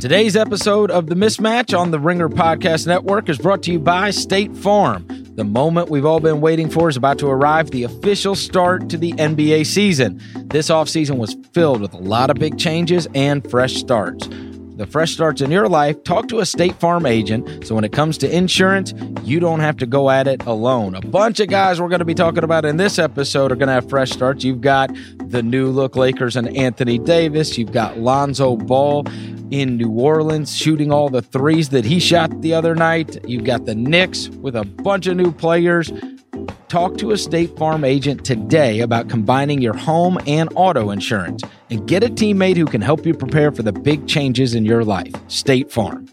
Today's episode of The Mismatch on the Ringer Podcast Network is brought to you by State Farm. The moment we've all been waiting for is about to arrive the official start to the NBA season. This offseason was filled with a lot of big changes and fresh starts. The fresh starts in your life, talk to a State Farm agent so when it comes to insurance, you don't have to go at it alone. A bunch of guys we're going to be talking about in this episode are going to have fresh starts. You've got the new look Lakers and Anthony Davis, you've got Lonzo Ball in New Orleans shooting all the threes that he shot the other night. You've got the Knicks with a bunch of new players. Talk to a State Farm agent today about combining your home and auto insurance and get a teammate who can help you prepare for the big changes in your life. State Farm.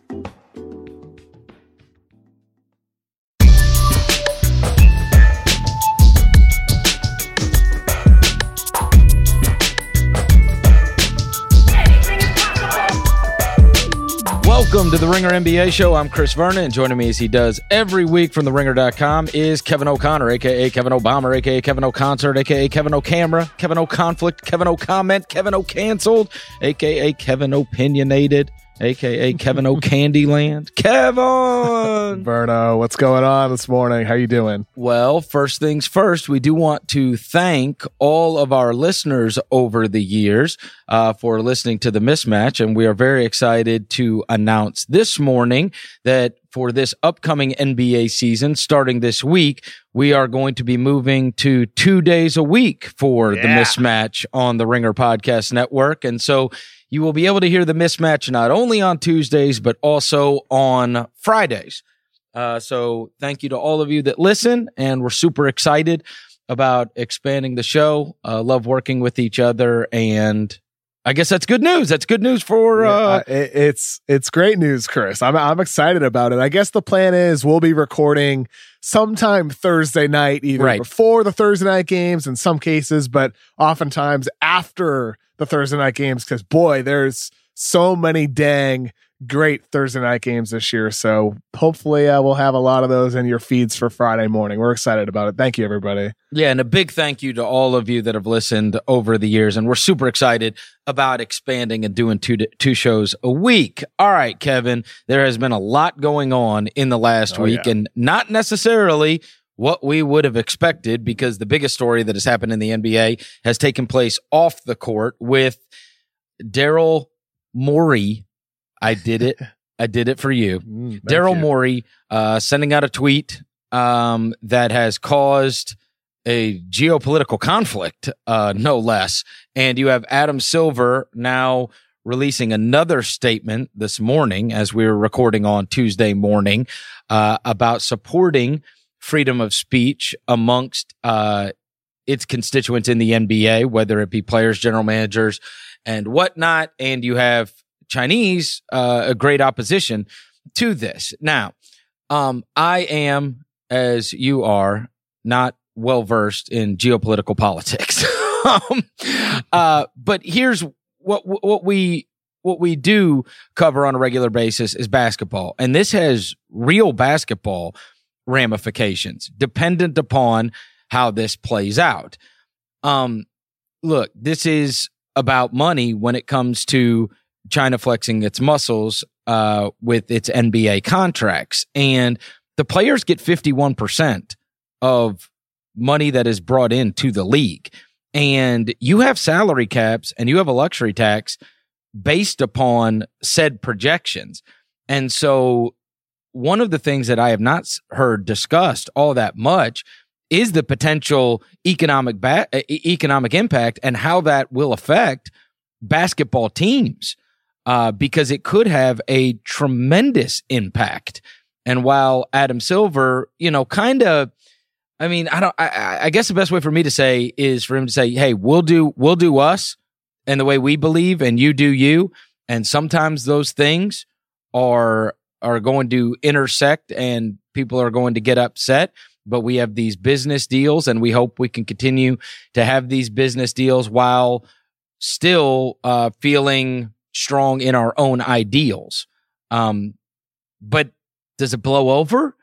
Welcome to the Ringer NBA show. I'm Chris Vernon, and joining me as he does every week from theringer.com is Kevin O'Connor, aka Kevin Obama, aka Kevin O'Concert, aka Kevin O'Camera, Kevin O'Conflict, Kevin O'Comment, Kevin O'Canceled, aka Kevin Opinionated, aka Kevin O'Candyland. Kevin! Verno, what's going on this morning? How you doing? Well, first things first, we do want to thank all of our listeners over the years uh, for listening to the mismatch, and we are very excited to announce this morning that for this upcoming NBA season, starting this week, we are going to be moving to two days a week for the mismatch on the Ringer Podcast Network, and so. You will be able to hear the mismatch not only on Tuesdays, but also on Fridays. Uh, so thank you to all of you that listen, and we're super excited about expanding the show. Uh, love working with each other, and I guess that's good news. That's good news for. Yeah, Uh, it- it's it's great news, Chris. I'm I'm excited about it. I guess the plan is we'll be recording sometime Thursday night, either Right. before the Thursday night games in some cases, but oftentimes after the Thursday night games. Because boy, there's so many dang great Thursday night games this year. So hopefully, uh, we'll have a lot of those in your feeds for Friday morning. We're excited about it. Thank you, everybody. yeah, and a big thank you to all of you that have listened over the years, and we're super excited about expanding and doing two two shows a week. All right, Kevin, there has been a lot going on in the last Oh, week, yeah. and not necessarily what we would have expected because the biggest story that has happened in the NBA has taken place off the court with Daryl Morey. I did it. I did it for you. Mm, Daryl. Morey uh, sending out a tweet um, that has caused a geopolitical conflict, uh, no less. And you have Adam Silver now releasing another statement this morning, as we were recording on Tuesday morning, uh, about supporting freedom of speech amongst uh, its constituents in the NBA, whether it be players, general managers, and whatnot. And you have Chinese, uh, a great opposition to this. Now, um, I am, as you are, not well versed in geopolitical politics. um, uh, but here's what what we what we do cover on a regular basis is basketball, and this has real basketball ramifications dependent upon how this plays out. Um, look, this is about money when it comes to China flexing its muscles uh, with its NBA contracts. And the players get 51% of money that is brought into the league. And you have salary caps and you have a luxury tax based upon said projections. And so, one of the things that I have not heard discussed all that much is the potential economic ba- economic impact and how that will affect basketball teams uh, because it could have a tremendous impact. And while Adam Silver, you know, kind of, I mean, I don't, I, I guess the best way for me to say is for him to say, "Hey, we'll do, we'll do us, and the way we believe, and you do you." And sometimes those things are are going to intersect, and people are going to get upset. But we have these business deals, and we hope we can continue to have these business deals while still uh, feeling strong in our own ideals. Um, but does it blow over?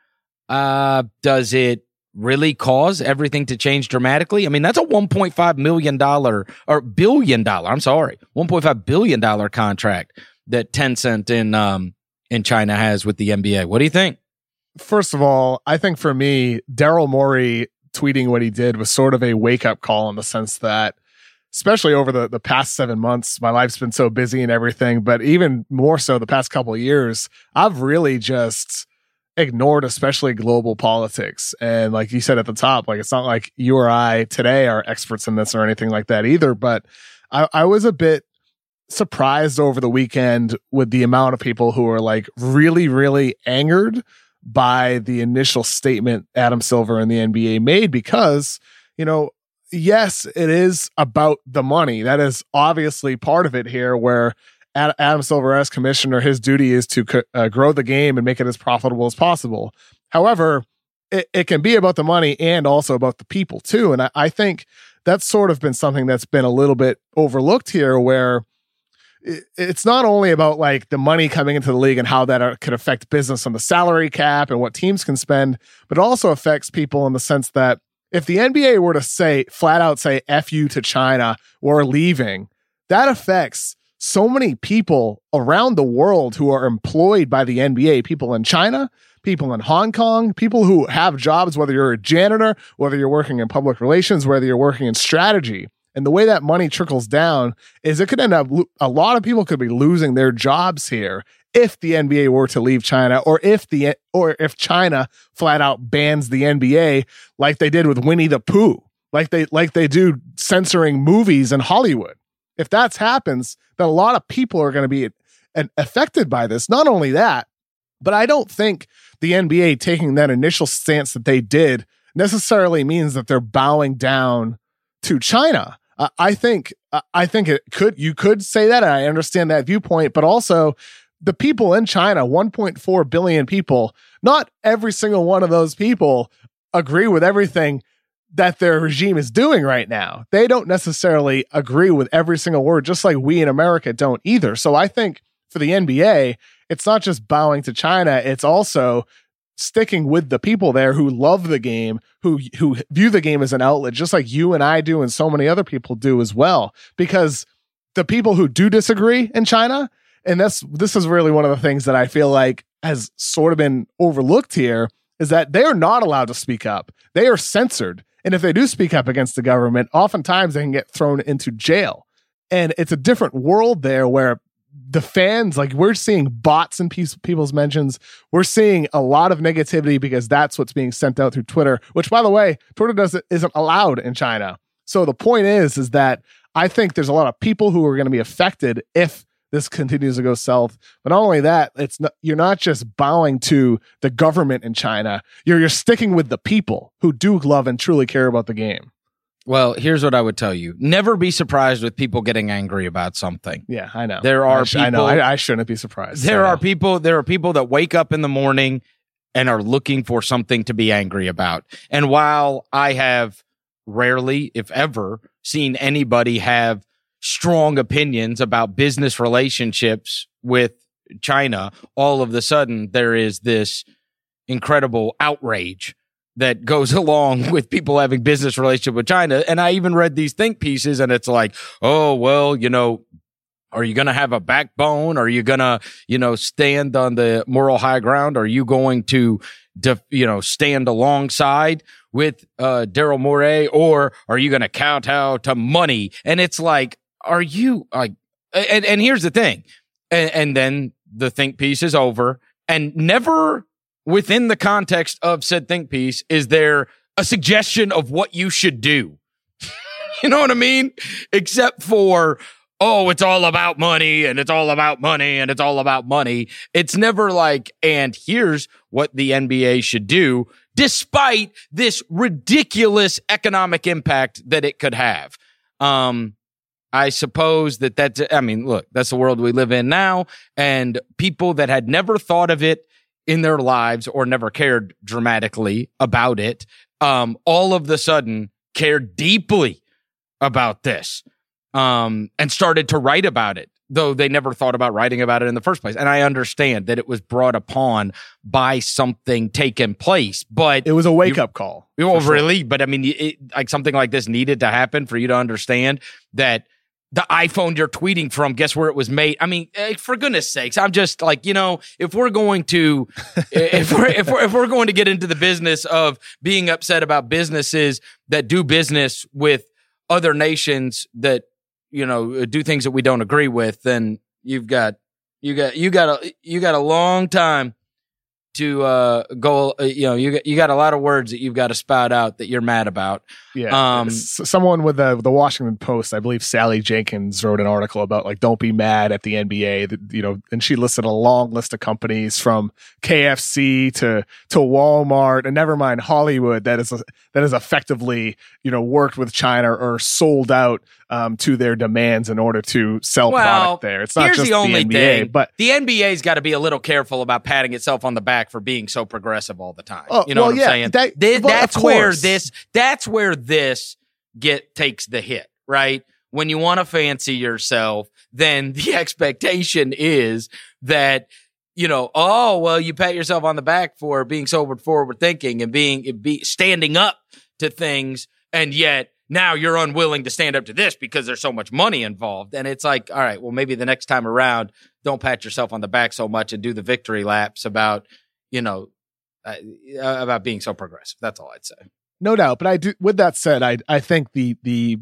Uh, does it really cause everything to change dramatically? I mean, that's a $1.5 million or billion dollar, I'm sorry, $1.5 billion contract that Tencent in um in China has with the NBA. What do you think? First of all, I think for me, Daryl Morey tweeting what he did was sort of a wake up call in the sense that especially over the, the past seven months, my life's been so busy and everything, but even more so the past couple years, I've really just ignored especially global politics. And like you said at the top, like it's not like you or I today are experts in this or anything like that either. But I, I was a bit surprised over the weekend with the amount of people who are like really, really angered by the initial statement Adam Silver and the NBA made because, you know, yes, it is about the money. That is obviously part of it here, where Adam Silver, as commissioner, his duty is to uh, grow the game and make it as profitable as possible. However, it, it, can be about the money and also about the people too. And I, I think that's sort of been something that's been a little bit overlooked here, where it's not only about like the money coming into the league and how that uh, could affect business on the salary cap and what teams can spend, but it also affects people in the sense that if the NBA were to say flat out say F you to China, we're leaving, that affects so many people around the world who are employed by the NBA, people in China, people in Hong Kong, people who have jobs, whether you're a janitor, whether you're working in public relations, whether you're working in strategy. And the way that money trickles down is it could end up, a lot of people could be losing their jobs here if the NBA were to leave China or if the, or if China flat out bans the NBA like they did with Winnie the Pooh, like they, like they do censoring movies in Hollywood. If that happens, then a lot of people are going to be affected by this. Not only that, but I don't think the NBA taking that initial stance that they did necessarily means that they're bowing down to China. Uh, I think uh, I think it could you could say that and I understand that viewpoint, but also the people in China, 1.4 billion people, not every single one of those people agree with everything that their regime is doing right now. They don't necessarily agree with every single word, just like we in America don't either. So I think for the NBA, it's not just bowing to China, it's also sticking with the people there who love the game, who who view the game as an outlet, just like you and I do, and so many other people do as well. Because the people who do disagree in China, and that's this is really one of the things that I feel like has sort of been overlooked here, is that they are not allowed to speak up. They are censored. And if they do speak up against the government, oftentimes they can get thrown into jail. And it's a different world there where the fans like we're seeing bots in people's mentions. We're seeing a lot of negativity because that's what's being sent out through twitter which by the way twitter doesn't isn't allowed in china. So the point is is that i think there's a lot of people who are going to be affected if this continues to go south. But not only that it's not you're not just bowing to the government in china. You're you're sticking with the people who do love and truly care about the game well, here's what I would tell you: never be surprised with people getting angry about something. Yeah, I know. There are I, sh- people. I know. I, I, shouldn't be surprised. There are people. There are people that wake up in the morning and are looking for something to be angry about. And while I have rarely, if ever, seen anybody have strong opinions about business relationships with China, all of a sudden there is this incredible outrage that goes along with people having business relationship with China. And I even read these think pieces and it's like, oh, well, you know, are you going to have a backbone? Are you going to, you know, stand on the moral high ground? Are you going to, def, you know, stand alongside with uh, Daryl Morey or are you going to kowtow to money? And it's like, are you like, and, and here's the thing. And, and then the think piece is over and never within the context of said think piece is there a suggestion of what you should do? you know what I mean? Except for, oh, it's all about money and it's all about money and it's all about money. It's never like, and here's what the NBA should do, despite this ridiculous economic impact that it could have. Um, I suppose that that's, I mean, look, that's the world we live in now. And people that had never thought of it in their lives or never cared dramatically about it, um, all of the sudden cared deeply about this, um, and started to write about it, though they never thought about writing about it in the first place. And I understand that it was brought upon by something taking place, but it was a wake up call. Well, really, but I mean, it, like something like this needed to happen for you to understand that the iPhone you're tweeting from, guess where it was made? I mean, eh, for goodness sakes, I'm just like, you know, if we're going to, if we're, if we're, if we're going to get into the business of being upset about businesses that do business with other nations that, you know, do things that we don't agree with, then you've got, you got, you got a, you got a long time to uh, go. Uh, you know, you got, you got a lot of words that you've got to spout out that you're mad about. Yeah. Um, someone with the the Washington Post, I believe Sally Jenkins wrote an article about like don't be mad at the NBA. That, you know, and she listed a long list of companies from KFC to to Walmart, and never mind Hollywood that is a, that is effectively you know worked with China or sold out um, to their demands in order to sell well, product there. It's not just the, only the NBA, thing, but the NBA's got to be a little careful about patting itself on the back for being so progressive all the time. Oh, you know well, what I'm yeah, saying? That, Th- that's where this that's where this get takes the hit, right? When you want to fancy yourself, then the expectation is that you know, oh well, you pat yourself on the back for being sober, forward thinking and being be standing up to things, and yet now you're unwilling to stand up to this because there's so much money involved. And it's like, all right, well, maybe the next time around, don't pat yourself on the back so much and do the victory laps about, you know, uh, about being so progressive. That's all I'd say. No doubt. But I do, with that said, I, I think the, the,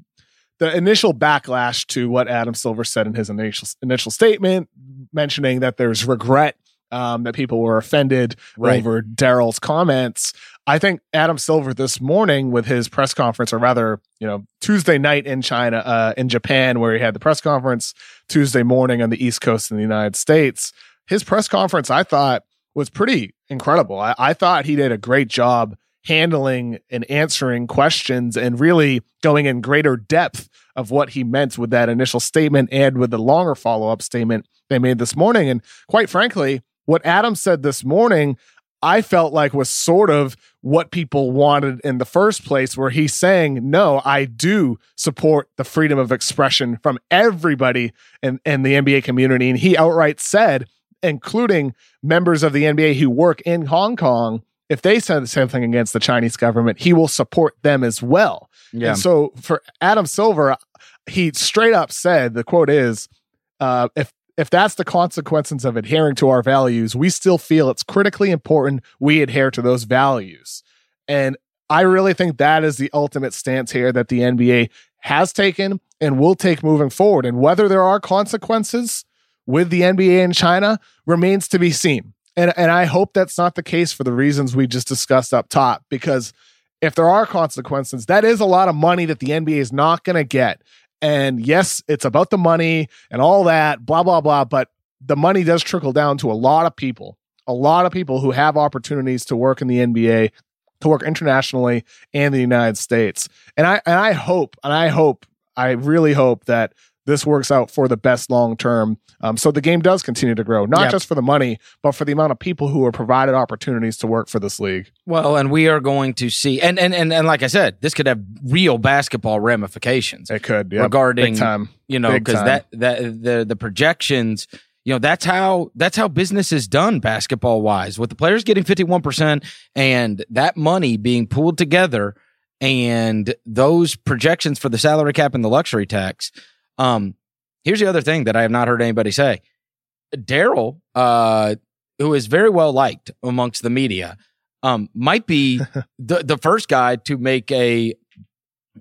the initial backlash to what Adam Silver said in his initial initial statement, mentioning that there's regret um, that people were offended right. over Daryl's comments. I think Adam Silver this morning with his press conference, or rather, you know, Tuesday night in China, uh, in Japan, where he had the press conference, Tuesday morning on the East Coast in the United States. His press conference, I thought, was pretty incredible. I, I thought he did a great job handling and answering questions and really going in greater depth of what he meant with that initial statement and with the longer follow up statement they made this morning. And quite frankly, what Adam said this morning, I felt like was sort of what people wanted in the first place, where he's saying, No, I do support the freedom of expression from everybody in, in the NBA community. And he outright said, including members of the NBA who work in Hong Kong, if they said something against the Chinese government, he will support them as well. Yeah. And so for Adam Silver, he straight up said the quote is, uh, if if that's the consequences of adhering to our values, we still feel it's critically important we adhere to those values. And I really think that is the ultimate stance here that the NBA has taken and will take moving forward. And whether there are consequences with the NBA in China remains to be seen. And, and I hope that's not the case for the reasons we just discussed up top, because if there are consequences, that is a lot of money that the NBA is not going to get. And yes, it's about the money and all that, blah, blah, blah. But the money does trickle down to a lot of people, a lot of people who have opportunities to work in the NBA, to work internationally and the United States. And I and I hope, and I hope, I really hope that this works out for the best long term. Um, so the game does continue to grow, not yep. just for the money, but for the amount of people who are provided opportunities to work for this league. Well, and we are going to see, and and and, and like I said, this could have real basketball ramifications. It could yep. regarding Big time. you know because that that the the projections. You know that's how that's how business is done basketball wise with the players getting 51% and that money being pooled together and those projections for the salary cap and the luxury tax um, here's the other thing that I have not heard anybody say. Daryl, uh, who is very well liked amongst the media, um, might be the the first guy to make a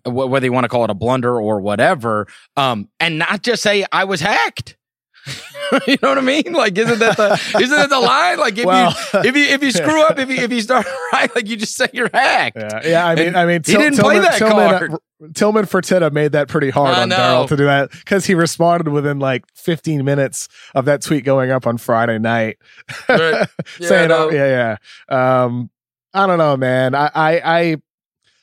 whether you want to call it a blunder or whatever, um, and not just say I was hacked. you know what I mean? Like, isn't that the isn't that the line? Like, if well, you if you if you screw up, if you if you start right, like you just say you're hacked. Yeah, yeah. I mean, and I mean, he didn't Tillman, play that Tillman, card. Tillman Fertitta made that pretty hard I on Daryl to do that because he responded within like 15 minutes of that tweet going up on Friday night, right. yeah, saying, "Oh, yeah, yeah." Um, I don't know, man. I, I, I,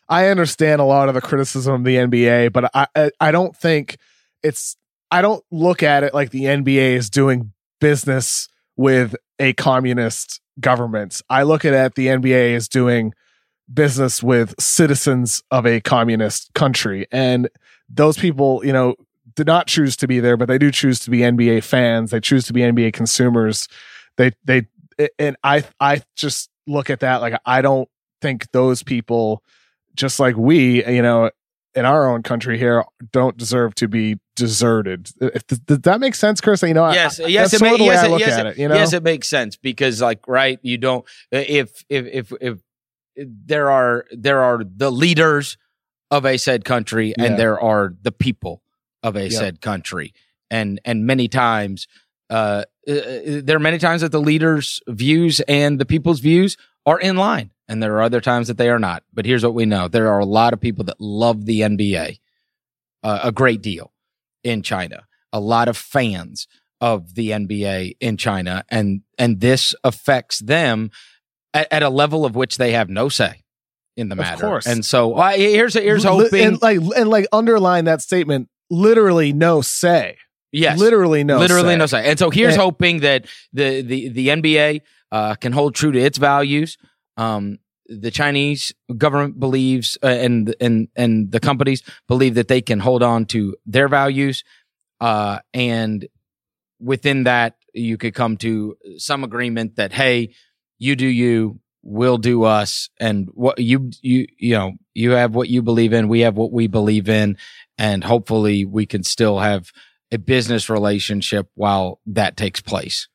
I understand a lot of the criticism of the NBA, but I, I, I don't think it's I don't look at it like the NBA is doing business with a communist government. I look at it the NBA is doing business with citizens of a communist country. And those people, you know, did not choose to be there, but they do choose to be NBA fans. They choose to be NBA consumers. They, they, and I, I just look at that like I don't think those people, just like we, you know, in our own country here, don't deserve to be deserted. If, does that make sense, Chris? You know, yes, I, yes, it makes yes, yes, it, it, you know? yes, it makes sense because, like, right, you don't if if if if there are there are the leaders of a said country Yeah. and there are the people of a said country. And and many times uh, uh, there are many times that the leaders views and the people's views are in line and there are other times that they are not. But here's what we know. There are a lot of people that love the NBA uh, a great deal in China a lot of fans of the NBA in China and and this affects them at, at a level of which they have no say in the Of matter. course. And so uh, here's here's hoping. and like and like underline that statement. Literally no say. yes, Literally no. Say. Literally say. no say. And so here's And- hoping that the the the NBA uh, can hold true to its values. Um, the Chinese government believes, uh, and and and the companies believe that they can hold on to their values, uh, and within that you could come to some agreement that hey, you do you, we'll do us, and what you you you know you have what you believe in, we have what we believe in, and hopefully we can still have a business relationship while that takes place.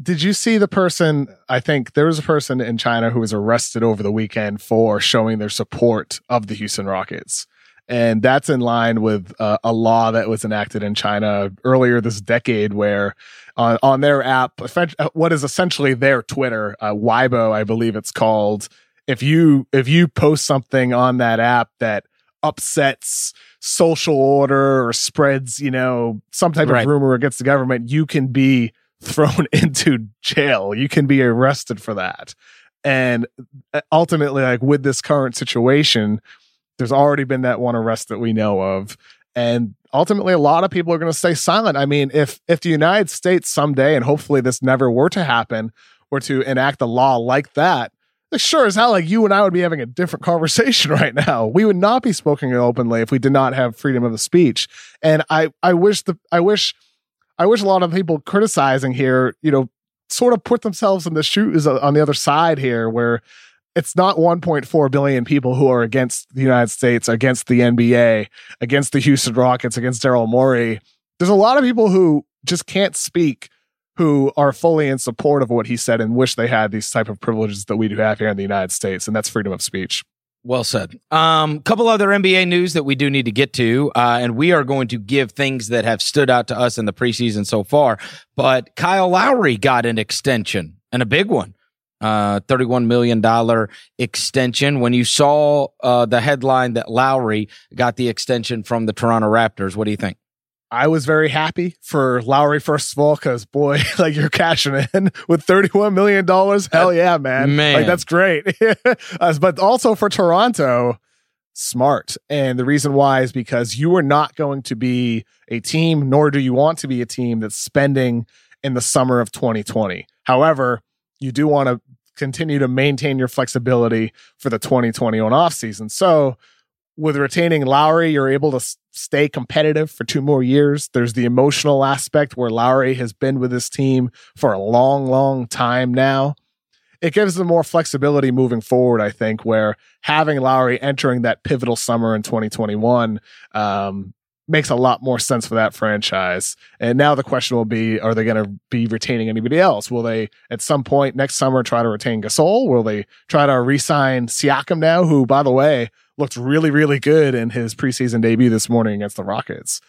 Did you see the person? I think there was a person in China who was arrested over the weekend for showing their support of the Houston Rockets. And that's in line with uh, a law that was enacted in China earlier this decade, where on, on their app, uh, what is essentially their Twitter, uh, Weibo, I believe it's called. If you if you post something on that app that upsets social order or spreads, you know, some type Right. of rumor against the government, you can be thrown into jail. You can be arrested for that. And uh, ultimately, like with this current situation, there's already been that one arrest that we know of. And ultimately, a lot of people are going to stay silent. I mean, if if the United States someday, and hopefully this never were to happen, were to enact a law like that, sure as hell, like you and I would be having a different conversation right now. We would not be speaking openly if we did not have freedom of the speech. And I, I wish the, I wish, I wish a lot of people criticizing here, you know, sort of put themselves in the shoes uh, on the other side here, where it's not 1.4 billion people who are against the United States, against the NBA, against the Houston Rockets, against Daryl Morey. There's a lot of people who just can't speak who are fully in support of what he said and wish they had these type of privileges that we do have here in the United States, and that's freedom of speech. Well said. Um, couple other NBA news that we do need to get to, uh, and we are going to give things that have stood out to us in the preseason so far. But Kyle Lowry got an extension and a big one, uh, thirty-one million dollar extension. When you saw uh, the headline that Lowry got the extension from the Toronto Raptors, what do you think? I was very happy for Lowry, first of all, because boy, like you're cashing in with $31 million. Hell yeah, man. Man. Like that's great. Uh, but also for Toronto, smart. And the reason why is because you are not going to be a team, nor do you want to be a team that's spending in the summer of 2020. However, you do want to continue to maintain your flexibility for the 2021 offseason. So with retaining Lowry, you're able to stay competitive for two more years. There's the emotional aspect where Lowry has been with this team for a long, long time now. It gives them more flexibility moving forward, I think, where having Lowry entering that pivotal summer in 2021 um, makes a lot more sense for that franchise. And now the question will be are they going to be retaining anybody else? Will they, at some point next summer, try to retain Gasol? Will they try to re sign Siakam now, who, by the way, looked really, really good in his preseason debut this morning against the Rockets.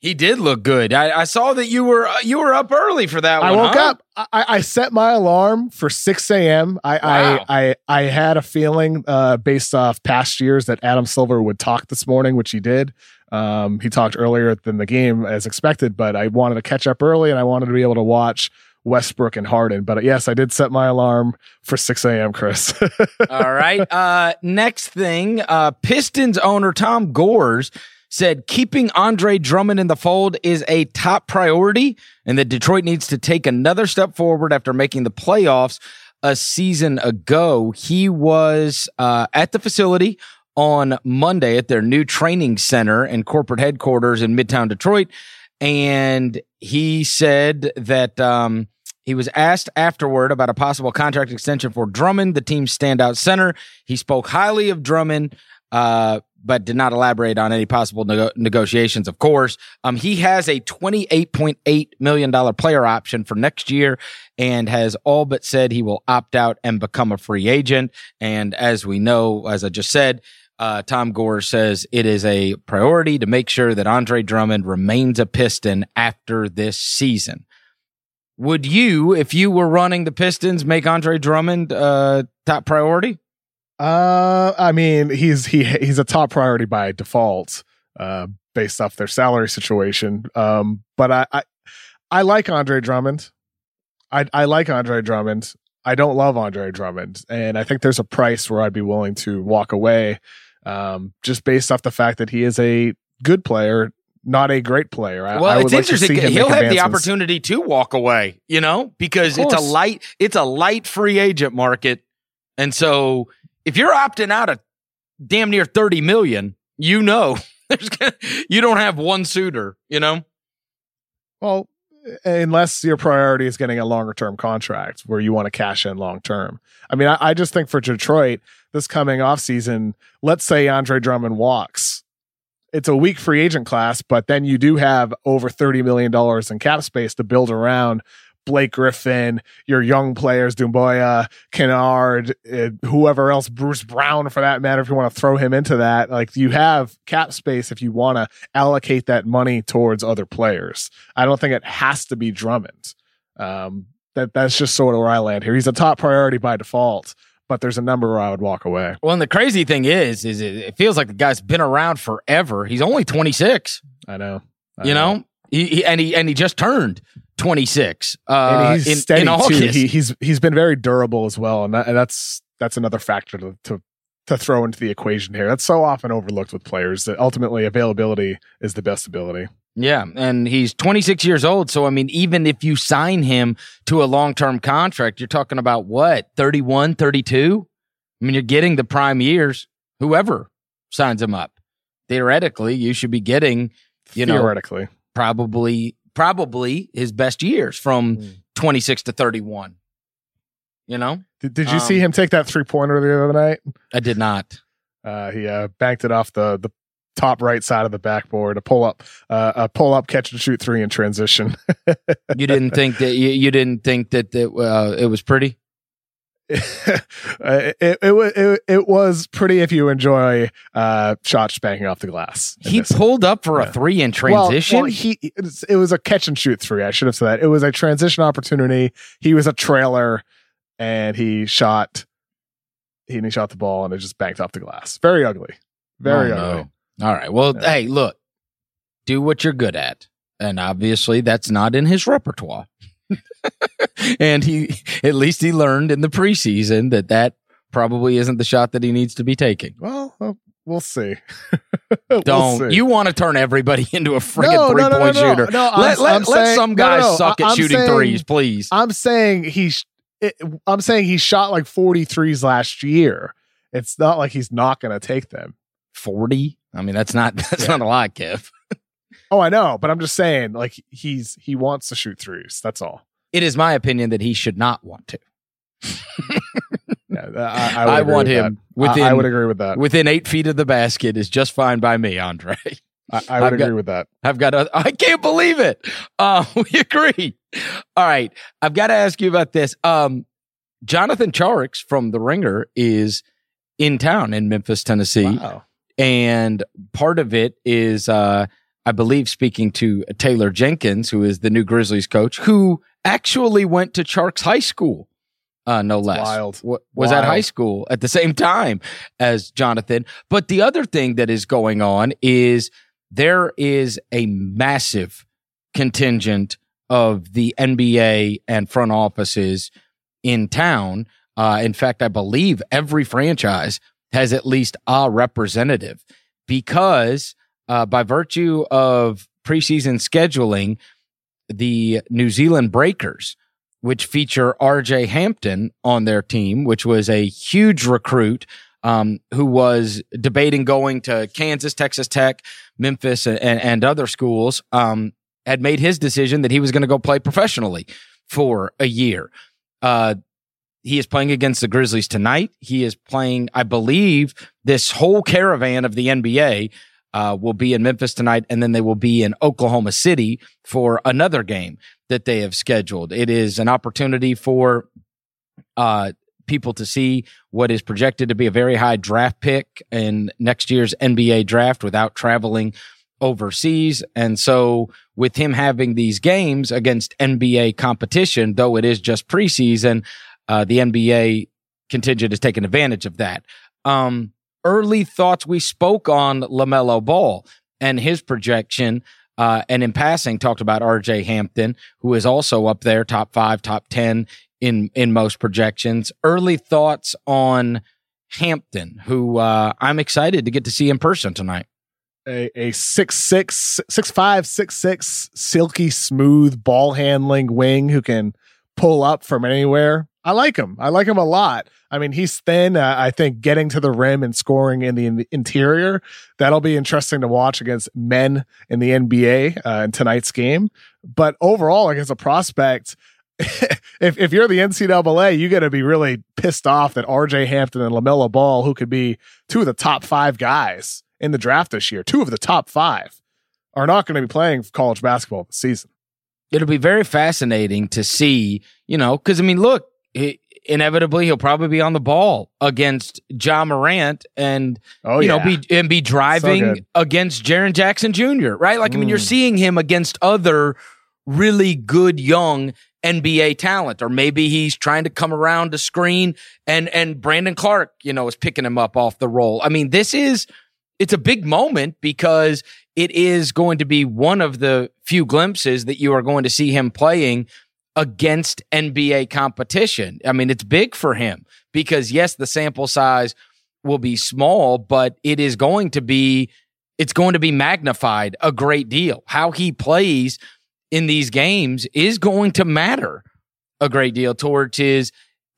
He did look good. I, I saw that you were uh, you were up early for that one. I one. woke huh? up. I, I set my alarm for 6 a.m. I, Wow. I, I I had a feeling uh, based off past years that Adam Silver would talk this morning, which he did. Um, he talked earlier than the game as expected, but I wanted to catch up early and I wanted to be able to watch Westbrook and Harden. But yes, I did set my alarm for 6 a.m., Chris. All right. Uh, next thing, uh, Pistons owner Tom Gores said keeping Andre Drummond in the fold is a top priority and that Detroit needs to take another step forward after making the playoffs a season ago. He was uh, at the facility on Monday at their new training center and corporate headquarters in Midtown Detroit. And he said that um, he was asked afterward about a possible contract extension for Drummond, the team's standout center. He spoke highly of Drummond, uh, but did not elaborate on any possible nego- negotiations, of course. Um, he has a $28.8 million player option for next year and has all but said he will opt out and become a free agent. And as we know, as I just said, uh, Tom Gore says it is a priority to make sure that Andre Drummond remains a Piston after this season. Would you, if you were running the Pistons, make Andre Drummond uh, top priority? Uh, I mean, he's he he's a top priority by default, uh, based off their salary situation. Um, but I I, I like Andre Drummond. I I like Andre Drummond. I don't love Andre Drummond, and I think there's a price where I'd be willing to walk away, um, just based off the fact that he is a good player, not a great player. I, well, I it's like interesting. He'll have the opportunity to walk away, you know, because it's a light, it's a light free agent market, and so if you're opting out of damn near 30 million, you know, there's you don't have one suitor, you know? Well, unless your priority is getting a longer term contract where you want to cash in long term. I mean, I, I, just think for Detroit, this coming off season, let's say Andre Drummond walks. It's a weak free agent class, but then you do have over $30 million in cap space to build around Blake Griffin, your young players, Doumbouya, Kennard, uh, whoever else, Bruce Brown for that matter, if you want to throw him into that. Like you have cap space if you want to allocate that money towards other players. I don't think it has to be Drummond. Um, that that's just sort of where I land here. He's a top priority by default, but there's a number where I would walk away. Well, and the crazy thing is, is it, it feels like the guy's been around forever. He's only 26. I know. I you know, know? He, he, and he and he just turned 26 uh, in, steady in August. He, he's he's been very durable as well, and, that, and that's that's another factor to, to to throw into the equation here. That's so often overlooked with players that ultimately availability is the best ability. Yeah, and he's 26 years old, so I mean even if you sign him to a long-term contract, you're talking about what? 31, 32? I mean you're getting the prime years whoever signs him up. Theoretically, you should be getting, you know, theoretically probably probably his best years from mm. 26 to 31. You know? Did, did you um, see him take that three pointer the other night? I did not. Uh, he uh, banked it off the the top right side of the backboard, a pull up, uh, a pull up catch and shoot three in transition. you didn't think that you, you didn't think that that uh, it was pretty. it, it, it, it, was pretty if you enjoy uh, shots spanking off the glass. He pulled up for yeah. a three in transition. Well, well, he it was a catch and shoot three. I should have said that. It was a transition opportunity. He was a trailer, and he shot. He, he shot the ball, and it just banked off the glass. Very ugly. Very oh, ugly. No. All right. Well, yeah. hey, look, do what you're good at, and obviously that's not in his repertoire. and he, at least he learned in the preseason that that probably isn't the shot that he needs to be taking. Well, well we'll see. Don't we'll see. you want to turn everybody into a friggin' no, three no, point no, shooter? No, let, let, I'm let saying, some guys suck at I'm shooting saying, threes, please. I'm saying he's. I'm saying he shot like 43s last year. It's not like he's not going to take them. 40? I mean, that's not that's yeah. not a lot, Kev. Oh, I know, but I'm just saying, like he's he wants to shoot threes. That's all. It is my opinion that he should not want to. yeah, I, I, I want him within. I, I, would agree with that. Within eight feet of the basket is just fine by me, Andre. I, I would I've agree got, with that. I've got. A, I can't believe it. Uh, we agree. All right, I've got to ask you about this. Um, Jonathan Tjarks from The Ringer is in town in Memphis, Tennessee. Wow. And part of it is uh, I believe, speaking to Taylor Jenkins, who is the new Grizzlies coach, who actually went to Tjarks High School, uh, no less. Wild. W- was wild. at high school at the same time as Jonathan. But the other thing that is going on is there is a massive contingent of the NBA and front offices in town. Uh, in fact, I believe every franchise has at least a representative because uh, by virtue of preseason scheduling, the New Zealand Breakers, which feature RJ Hampton on their team, which was a huge recruit um, who was debating going to Kansas, Texas Tech, Memphis, and, and other schools, um, had made his decision that he was going to go play professionally for a year. Uh, he is playing against the Grizzlies tonight. He is playing, I believe, this whole caravan of the NBA uh, will be in Memphis tonight, and then they will be in Oklahoma City for another game that they have scheduled. It is an opportunity for uh, people to see what is projected to be a very high draft pick in next year's NBA draft without traveling overseas. And so with him having these games against NBA competition, though it is just preseason, uh, the NBA contingent is taking advantage of that. Um, early thoughts we spoke on LaMelo Ball and his projection. Uh, and in passing, talked about RJ Hampton, who is also up there, top five, top 10 in, in most projections. Early thoughts on Hampton, who uh, I'm excited to get to see in person tonight. A, a six six six five six six silky smooth ball handling wing who can pull up from anywhere I like him. I like him a lot. I mean, he's thin. Uh, I think getting to the rim and scoring in the, in interior, that'll be interesting to watch against men in the NBA uh, in tonight's game. But overall, against a prospect, if, if you're the NCAA, you got to be really pissed off that RJ Hampton and LaMelo Ball, who could be two of the top five guys in the draft this year, two of the top five, are not going to be playing college basketball this season. It'll be very fascinating to see, you know, because I mean, look, inevitably he'll probably be on the ball against Ja Morant and oh, you yeah. know be and be driving so against Jaren Jackson Jr. Right? Like mm. I mean, you're mm. seeing him against other really good young NBA talent, or maybe he's trying to come around to screen and and Brandon Clarke, you know, is picking him up off the roll. I mean, this is it's a big moment because it is going to be one of the few glimpses that you are going to see him playing against NBA competition. I mean, it's big for him because yes, the sample size will be small, but it is going to be it's going to be magnified a great deal. How he plays in these games is going to matter a great deal towards his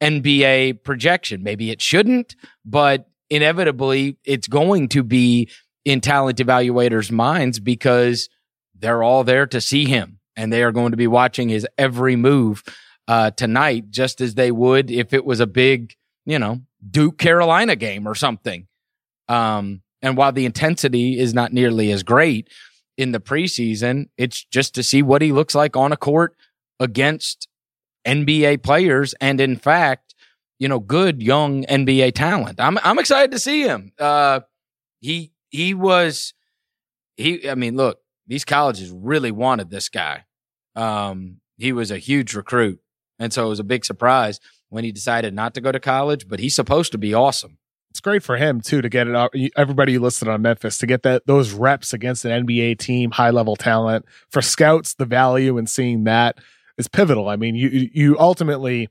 NBA projection. Maybe it shouldn't, but inevitably it's going to be in talent evaluators' minds because they're all there to see him and they are going to be watching his every move uh, tonight, just as they would if it was a big, you know, Duke Carolina game or something. Um, and while the intensity is not nearly as great in the preseason, it's just to see what he looks like on a court against NBA players. And in fact, you know, good young NBA talent. I'm I'm excited to see him. Uh, he he was he. I mean, look, these colleges really wanted this guy. Um, he was a huge recruit. And so it was a big surprise when he decided not to go to college, but he's supposed to be awesome. It's great for him too to get it out. Everybody listed on Memphis to get that those reps against an NBA team, high level talent for scouts. The value in seeing that is pivotal. I mean, you you ultimately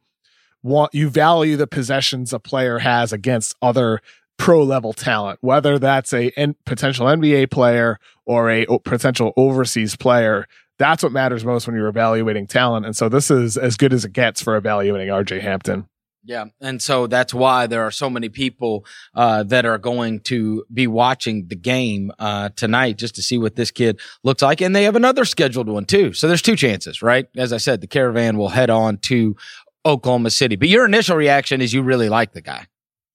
want you value the possessions a player has against other pro level talent, whether that's a potential NBA player or a potential overseas player. That's what matters most when you're evaluating talent. And so this is as good as it gets for evaluating RJ Hampton. Yeah. And so that's why there are so many people uh, that are going to be watching the game uh, tonight just to see what this kid looks like. And they have another scheduled one too. So there's two chances, right? As I said, the caravan will head on to Oklahoma City. But your initial reaction is you really like the guy.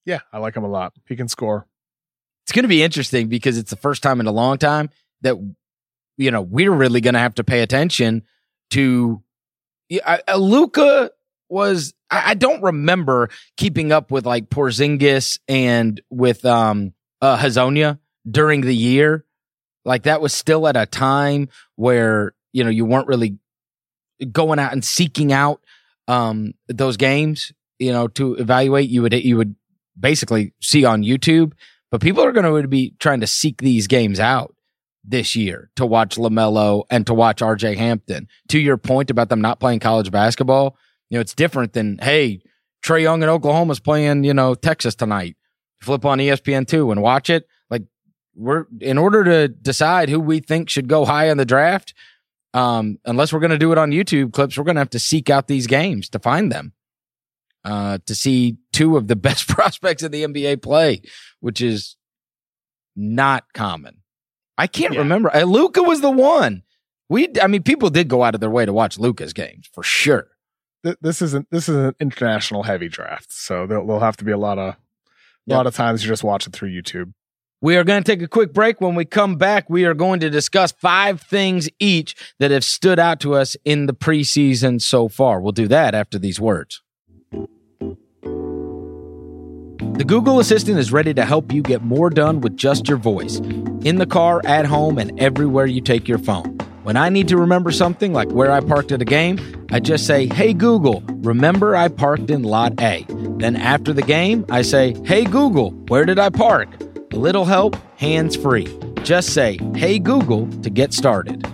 Yeah, I like him a lot. He can score. It's going to be interesting because it's the first time in a long time that you know, we're really going to have to pay attention to. Uh, Luka was I, I, don't remember keeping up with like Porzingis and with um uh Hezonja during the year. Like that was still at a time where you know you weren't really going out and seeking out um those games. You know to evaluate you would you would basically see on YouTube, but people are going to be trying to seek these games out this year to watch LaMelo and to watch RJ Hampton. To your point about them not playing college basketball, you know, it's different than, hey, Trae Young in Oklahoma's playing, you know, Texas tonight. Flip on ESPN2 and watch it. Like, we're, in order to decide who we think should go high in the draft, um, unless we're going to do it on YouTube clips, we're going to have to seek out these games to find them. Uh, to see two of the best prospects in the NBA play, which is not common. I can't yeah. remember. Uh, Luka was the one. We, I mean, people did go out of their way to watch Luka's games for sure. th- this isn't this is an international heavy draft, so there'll, there'll have to be a lot of a lot of times you're just watching through YouTube. We are going to take a quick break. When we come back, we are going to discuss five things each that have stood out to us in the preseason so far. We'll do that after these words. The Google Assistant is ready to help you get more done with just your voice in the car, at home, and everywhere you take your phone. When I need to remember something like where I parked at a game, I just say, Hey Google, remember I parked in lot A. Then after the game, I say, Hey Google, where did I park? A little help, hands free. Just say, Hey Google to get started.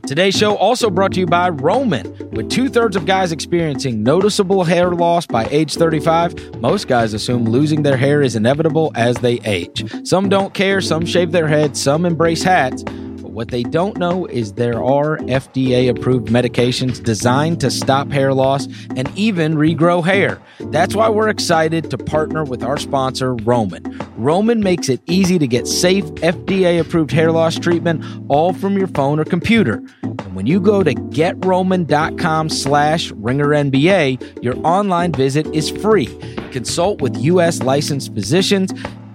Today's show also brought to you by Roman. With two thirds of guys experiencing noticeable hair loss by age 35, most guys assume losing their hair is inevitable as they age. Some don't care, some shave their heads, some embrace hats. What they don't know is there are FDA approved medications designed to stop hair loss and even regrow hair. That's why we're excited to partner with our sponsor, Roman. Roman makes it easy to get safe, FDA approved hair loss treatment all from your phone or computer. And when you go to getroman.com slash ringernba, your online visit is free. Consult with U.S. licensed physicians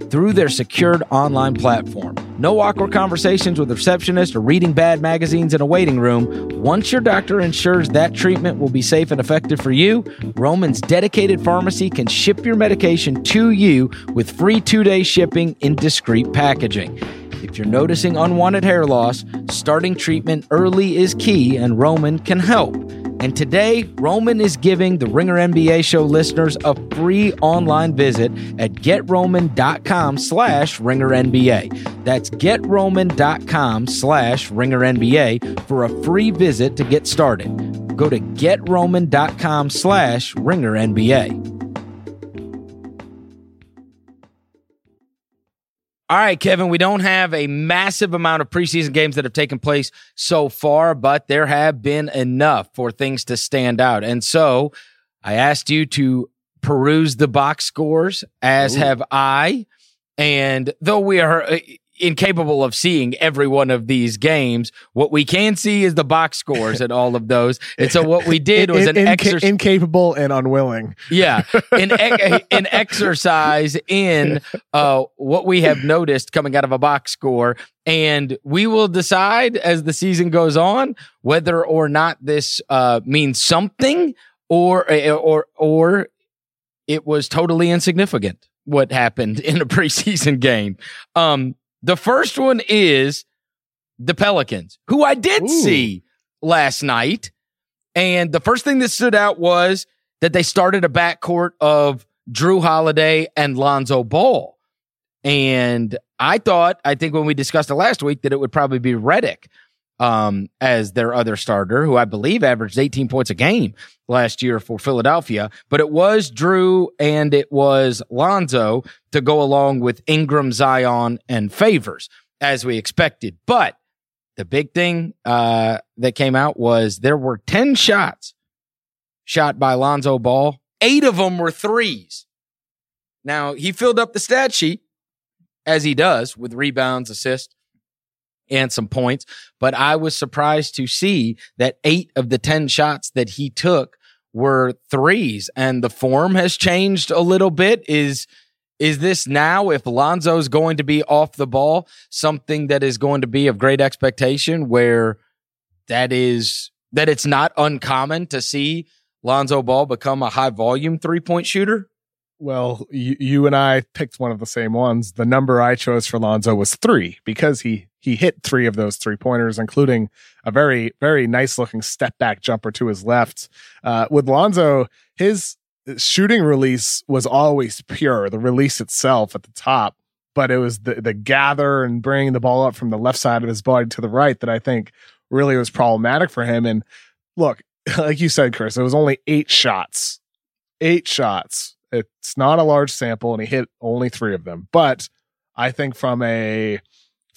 through their secured online platform. No awkward conversations with receptionists or reading bad magazines in a waiting room. Once your doctor ensures that treatment will be safe and effective for you, Roman's dedicated pharmacy can ship your medication to you with free two day shipping in discreet packaging. If you're noticing unwanted hair loss, starting treatment early is key, and Roman can help. And today, Roman is giving the Ringer NBA show listeners a free online visit at getroman.com slash ringernba. That's getroman.com slash ringernba for a free visit to get started. Go to getroman.com slash ringernba. All right, Kevin, we don't have a massive amount of preseason games that have taken place so far, but there have been enough for things to stand out. And so I asked you to peruse the box scores, as Ooh. have I. And though we are incapable of seeing every one of these games. What we can see is the box scores at all of those. And so what we did was an exercise incapable and unwilling. Yeah, an, an exercise in uh, what we have noticed coming out of a box score. And we will decide as the season goes on whether or not this uh, means something or or or it was totally insignificant what happened in a preseason game. Um, the first one is the Pelicans, who I did Ooh. see last night. And the first thing that stood out was that they started a backcourt of Jrue Holiday and Lonzo Ball. And I thought, I think when we discussed it last week, that it would probably be Redick um, as their other starter, who I believe averaged 18 points a game last year for Philadelphia. But it was Jrue and it was Lonzo to go along with Ingram, Zion, and Favors, as we expected. But the big thing uh, that came out was there were 10 shots shot by Lonzo Ball. Eight of them were threes. Now, he filled up the stat sheet, as he does, with rebounds, assists, and some points. But I was surprised to see that eight of the 10 shots that he took were threes and the form has changed a little bit. Is, is this now, if Lonzo's going to be off the ball, something that is going to be of great expectation where that is, that it's not uncommon to see Lonzo Ball become a high volume three point shooter? Well, you, you and I picked one of the same ones. The number I chose for Lonzo was three because he he hit three of those three pointers, including a very very nice looking step back jumper to his left. Uh, with Lonzo, his shooting release was always pure. The release itself at the top, but it was the the gather and bringing the ball up from the left side of his body to the right that I think really was problematic for him. And look, like you said, Chris, it was only eight shots, eight shots it's not a large sample, and he hit only three of them. But I think from a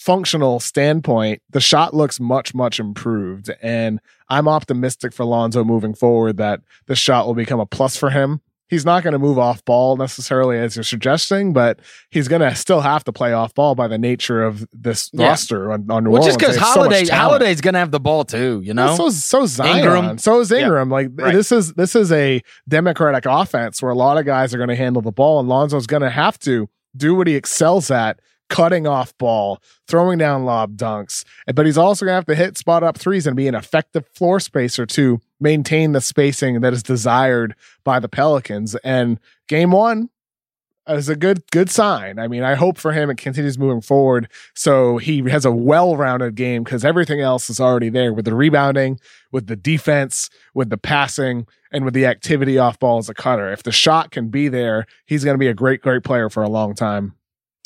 functional standpoint, the shot looks much, much improved. And I'm optimistic for Lonzo moving forward that the shot will become a plus for him. he's not going to move off ball necessarily as you're suggesting, but he's going to still have to play off ball by the nature of this yeah. roster on, on New well, Orleans. Just because Holiday so Holiday's going to have the ball too, you know. so so Zion, Ingram. so is Ingram. Like right. this is this is a democratic offense where a lot of guys are going to handle the ball, and Lonzo's going to have to do what he excels at cutting off ball, throwing down lob dunks. But he's also going to have to hit spot up threes and be an effective floor spacer to maintain the spacing that is desired by the Pelicans. And game one is a good good sign. I mean, I hope for him it continues moving forward so he has a well-rounded game because everything else is already there with the rebounding, with the defense, with the passing, and with the activity off ball as a cutter. If the shot can be there, he's going to be a great great player for a long time.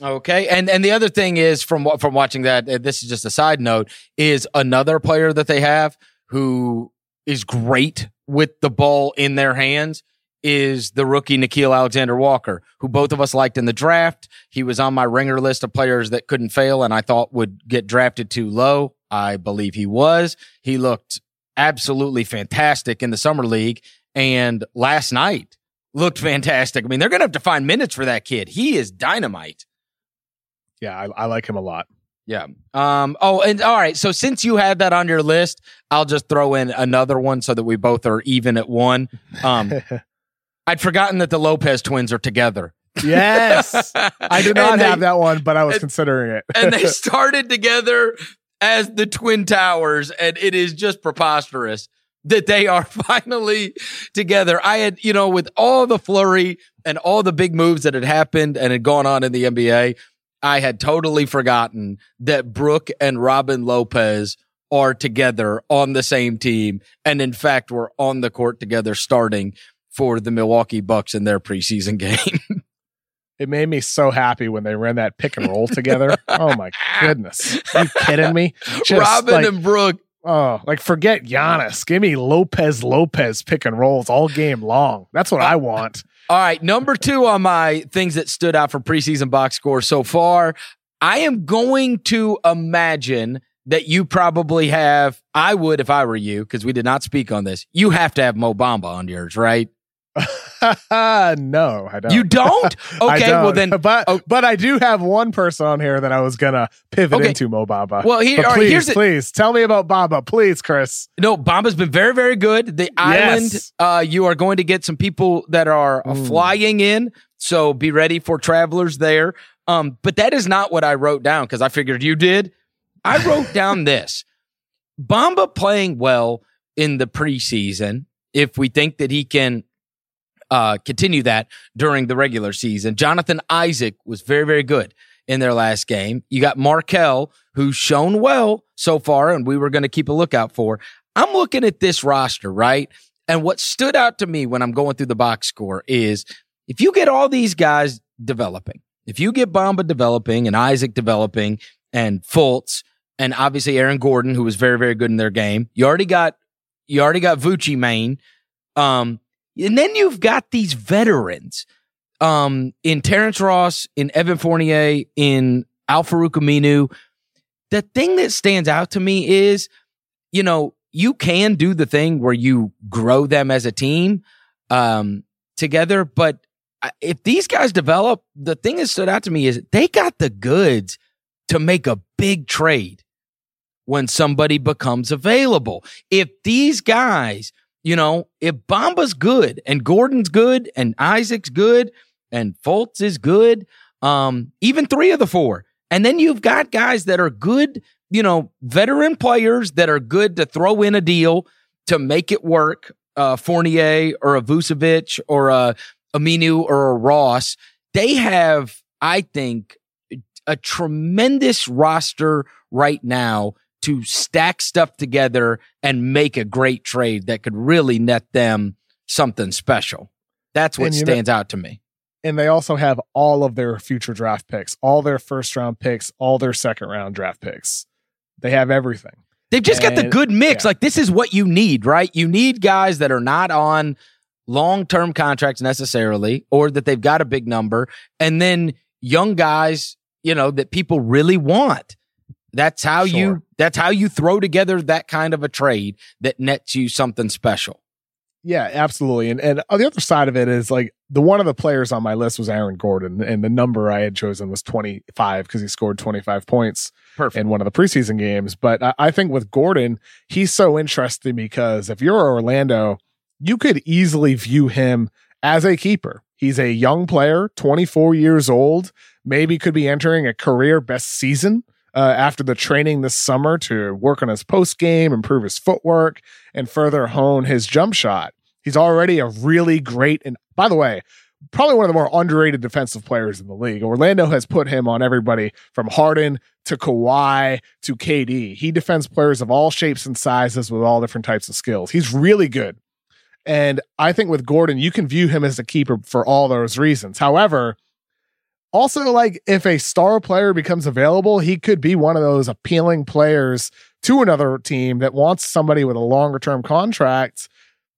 Okay, and and the other thing is from from watching that, uh, this is just a side note, is another player that they have who is great with the ball in their hands is the rookie Nickeil Alexander Walker, who both of us liked in the draft. He was on my ringer list of players that couldn't fail and I thought would get drafted too low. I believe he was. He looked absolutely fantastic in the summer league and last night looked fantastic. I mean, they're going to have to find minutes for that kid. He is dynamite. Yeah, I, I like him a lot. Yeah. Um. Oh, and all right. So since you had that on your list, I'll just throw in another one so that we both are even at one. Um. I'd forgotten that the Lopez twins are together. Yes, I did not they, have that one, but I was and, considering it. and they started together as the Twin Towers, and it is just preposterous that they are finally together. I had, you know, with all the flurry and all the big moves that had happened and had gone on in the NBA, I had totally forgotten that Brooke and Robin Lopez are together on the same team. And in fact, were on the court together starting for the Milwaukee Bucks in their preseason game. it made me so happy when they ran that pick and roll together. oh my goodness. Are you kidding me? Just Robin like, and Brooke. Oh, like forget Giannis. Give me Lopez Lopez pick and rolls all game long. That's what I want. All right, number two on my things that stood out for preseason box score so far. I am going to imagine that you probably have. I would if I were you, because we did not speak on this. You have to have Mo Bamba on yours, right? no, I don't. You don't? Okay, don't. well then, but oh, but I do have one person on here that I was gonna pivot okay. into Mo Bamba. Well, here, please, here's please tell me about Bamba, please, Chris. No, Bamba's been very, very good. The island, yes. uh, you are going to get some people that are mm. flying in, so be ready for travelers there. Um, but that is not what I wrote down because I figured you did. I wrote down this: Bamba playing well in the preseason. If we think that he can uh, continue that during the regular season. Jonathan Isaac was very, very good in their last game. You got Markelle, who's shown well so far, and we were going to keep a lookout for. I'm looking at this roster, right? And what stood out to me when I'm going through the box score is if you get all these guys developing, if you get Bamba developing and Isaac developing and Fultz and obviously Aaron Gordon, who was very, very good in their game, you already got you already got Vooch Maine. Um, and then you've got these veterans um, in Terrence Ross, in Evan Fournier, in Al-Farouq Aminu. The thing that stands out to me is, you know, you can do the thing where you grow them as a team um, together, but if these guys develop, the thing that stood out to me is they got the goods to make a big trade when somebody becomes available. If these guys you know, if Bamba's good and Gordon's good and Isaac's good and Fultz is good, um, even three of the four, and then you've got guys that are good, you know, veteran players that are good to throw in a deal to make it work. Uh, Fournier or a Vucevic or a Aminu or a Ross, they have, I think, a tremendous roster right now to stack stuff together and make a great trade that could really net them something special. That's what stands know, out to me. And they also have all of their future draft picks, all their first round picks, all their second round draft picks. They have everything. They've just and, got the good mix. Yeah. Like this is what you need, right? You need guys that are not on long term contracts necessarily, or that they've got a big number, and then young guys, you know, that people really want. That's how sure. you that's how you throw together that kind of a trade that nets you something special. Yeah, absolutely. And and on the other side of it is like the one of the players on my list was Aaron Gordon, and the number I had chosen was 25 because he scored 25 points Perfect. in one of the preseason games. But I, I think with Gordon, he's so interesting because if you're Orlando, you could easily view him as a keeper. He's a young player, 24 years old, maybe could be entering a career best season uh, after the training this summer to work on his post game, improve his footwork, and further hone his jump shot. He's already a really great, and by the way, probably one of the more underrated defensive players in the league. Orlando has put him on everybody from Harden to Kawhi to KD. He defends players of all shapes and sizes with all different types of skills. He's really good. And I think with Gordon, you can view him as a keeper for all those reasons. However, also like if a star player becomes available, he could be one of those appealing players to another team that wants somebody with a longer term contract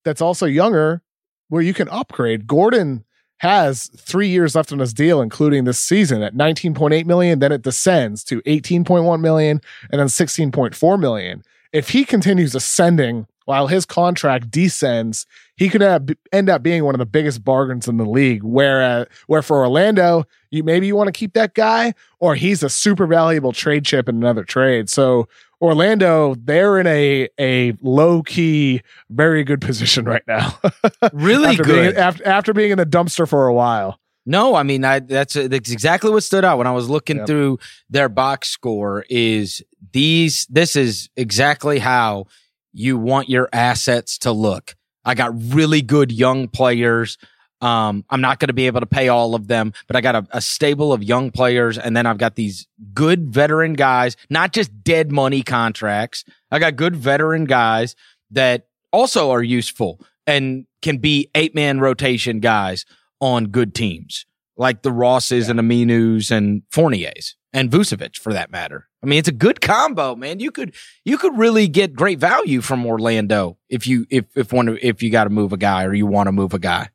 that's also younger where you can upgrade. Gordon has three years left on his deal, including this season at 19.8 million. Then it descends to 18.1 million and then 16.4 million. If he continues ascending while his contract descends, he could have, end up being one of the biggest bargains in the league. Where, uh, where for Orlando, you maybe you want to keep that guy, or he's a super valuable trade chip in another trade. So Orlando, they're in a a low key, very good position right now. really after good. Being, after, after being in the dumpster for a while. No, I mean I, that's that's exactly what stood out when I was looking Yep. through their box score. Is these this is exactly how you want your assets to look. I got really good young players. Um, I'm not going to be able to pay all of them, but I got a, a stable of young players, and then I've got these good veteran guys, not just dead money contracts. I got good veteran guys that also are useful and can be eight man rotation guys on good teams like the Rosses and Aminus and Fourniers and Vucevic for that matter. I mean, it's a good combo, man. You could you could really get great value from Orlando if you if if one if you got to move a guy or you want to move a guy.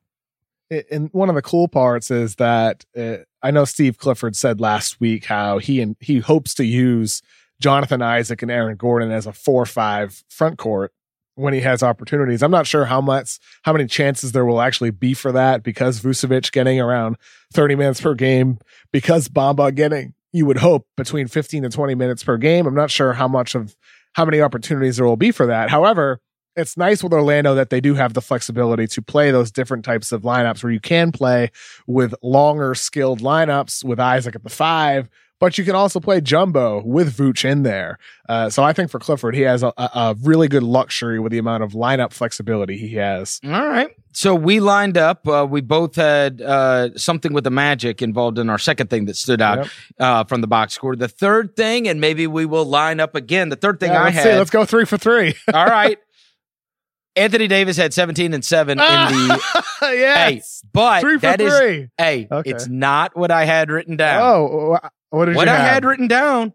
and one of the cool parts is that uh, I know Steve Clifford said last week how he and he hopes to use Jonathan Isaac and Aaron Gordon as a four-five front court when he has opportunities. I'm not sure how much how many chances there will actually be for that because Vucevic getting around 30 minutes per game, because Bamba getting you would hope between 15 to 20 minutes per game. I'm not sure how much of how many opportunities there will be for that. However, it's nice with Orlando that they do have the flexibility to play those different types of lineups where you can play with longer skilled lineups with Isaac at the five, but you can also play jumbo with Vooch in there. Uh, so I think for Clifford, he has a, a really good luxury with the amount of lineup flexibility he has. All right. So we lined up. Uh, we both had uh, something with the magic involved in our second thing that stood out Yep. uh, from the box score. The third thing, and maybe we will line up again. The third thing Yeah, I let's had. see. Let's go three for three. all right. Anthony Davis had 17 and 7 in the yes. Hey, but three for that is three. hey, Okay. it's not what I had written down. Oh, what what I have? had written down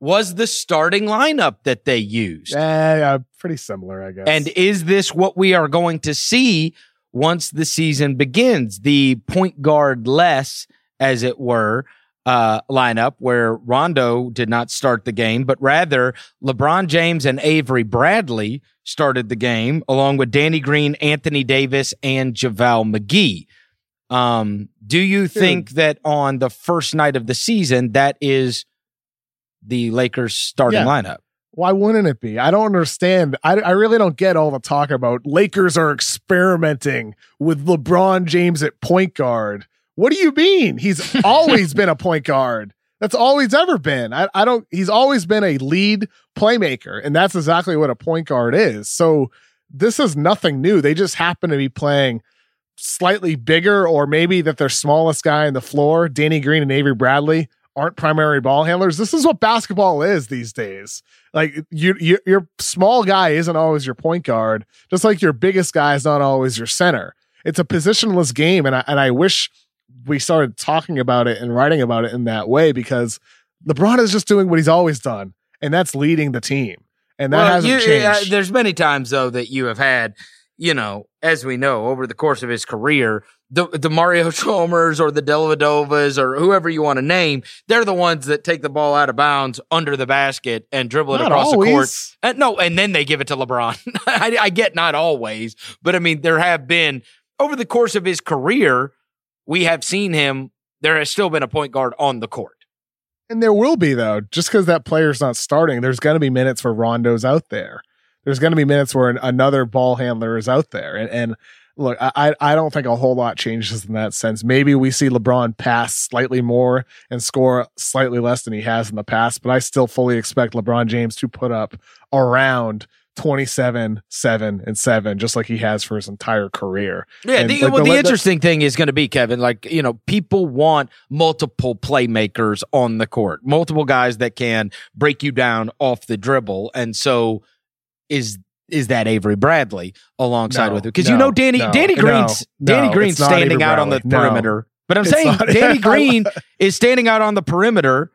was the starting lineup that they used. Yeah, yeah, pretty similar, I guess. And is this what we are going to see once the season begins? The point guard less, as it were, uh, lineup where Rondo did not start the game, but rather LeBron James and Avery Bradley started the game along with Danny Green, Anthony Davis, and JaVale McGee. Um, do you think that on the first night of the season, that is the Lakers starting Yeah. lineup? Why wouldn't it be? I don't understand. I, I really don't get all the talk about Lakers are experimenting with LeBron James at point guard. What do you mean? He's always been a point guard. That's all he's ever been. I, I don't, he's always been a lead playmaker, and that's exactly what a point guard is. So this is nothing new. They just happen to be playing slightly bigger, or maybe that their smallest guy on the floor, Danny Green and Avery Bradley, aren't primary ball handlers. This is what basketball is these days. Like you, you, your small guy isn't always your point guard, just like your biggest guy is not always your center. It's a positionless game, and I, and I wish we started talking about it and writing about it in that way because LeBron is just doing what he's always done, and that's leading the team, and that hasn't you- changed. uh, there's many times though that you have had, you know, as we know, over the course of his career, the the Mario Chalmers or the Dellavedovas or whoever you want to name, they're the ones that take the ball out of bounds under the basket and dribble it Not across always. the court. And no, and then they give it to LeBron. I, I get not always, but I mean there have been over the course of his career, we have seen him. There has still been a point guard on the court. And there will be though, just because that player's not starting, there's going to be minutes for Rondo's out there. There's going to be minutes where an, another ball handler is out there, and, and look, I I don't think a whole lot changes in that sense. Maybe we see LeBron pass slightly more and score slightly less than he has in the past, but I still fully expect LeBron James to put up around 27, 7, and 7, just like he has for his entire career. Yeah, And, the, like, well, the- the the- interesting thing is going to be Kevin. Like you know, people want multiple playmakers on the court, multiple guys that can break you down off the dribble, and so is is that Avery Bradley alongside No, with it? Because you know Danny no, Danny Green's no, Danny Green's standing out on the. No. perimeter. But I'm It's saying Danny Green is standing out on the perimeter.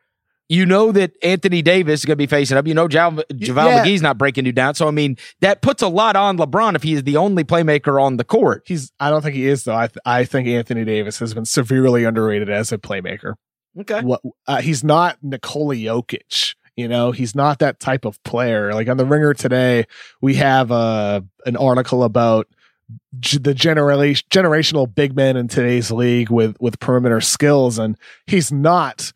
You know that Anthony Davis is going to be facing up. You know JaVale, JaVale yeah. McGee's not breaking you down. So I mean that puts a lot on LeBron if he is the only playmaker on the court. He's I don't think he is though. I th- I think Anthony Davis has been severely underrated as a playmaker. Okay. what uh, he's not Nikola Jokic. You know, he's not that type of player. Like on the Ringer today, we have uh, an article about g- the generation generational big men in today's league with with perimeter skills, and he's not.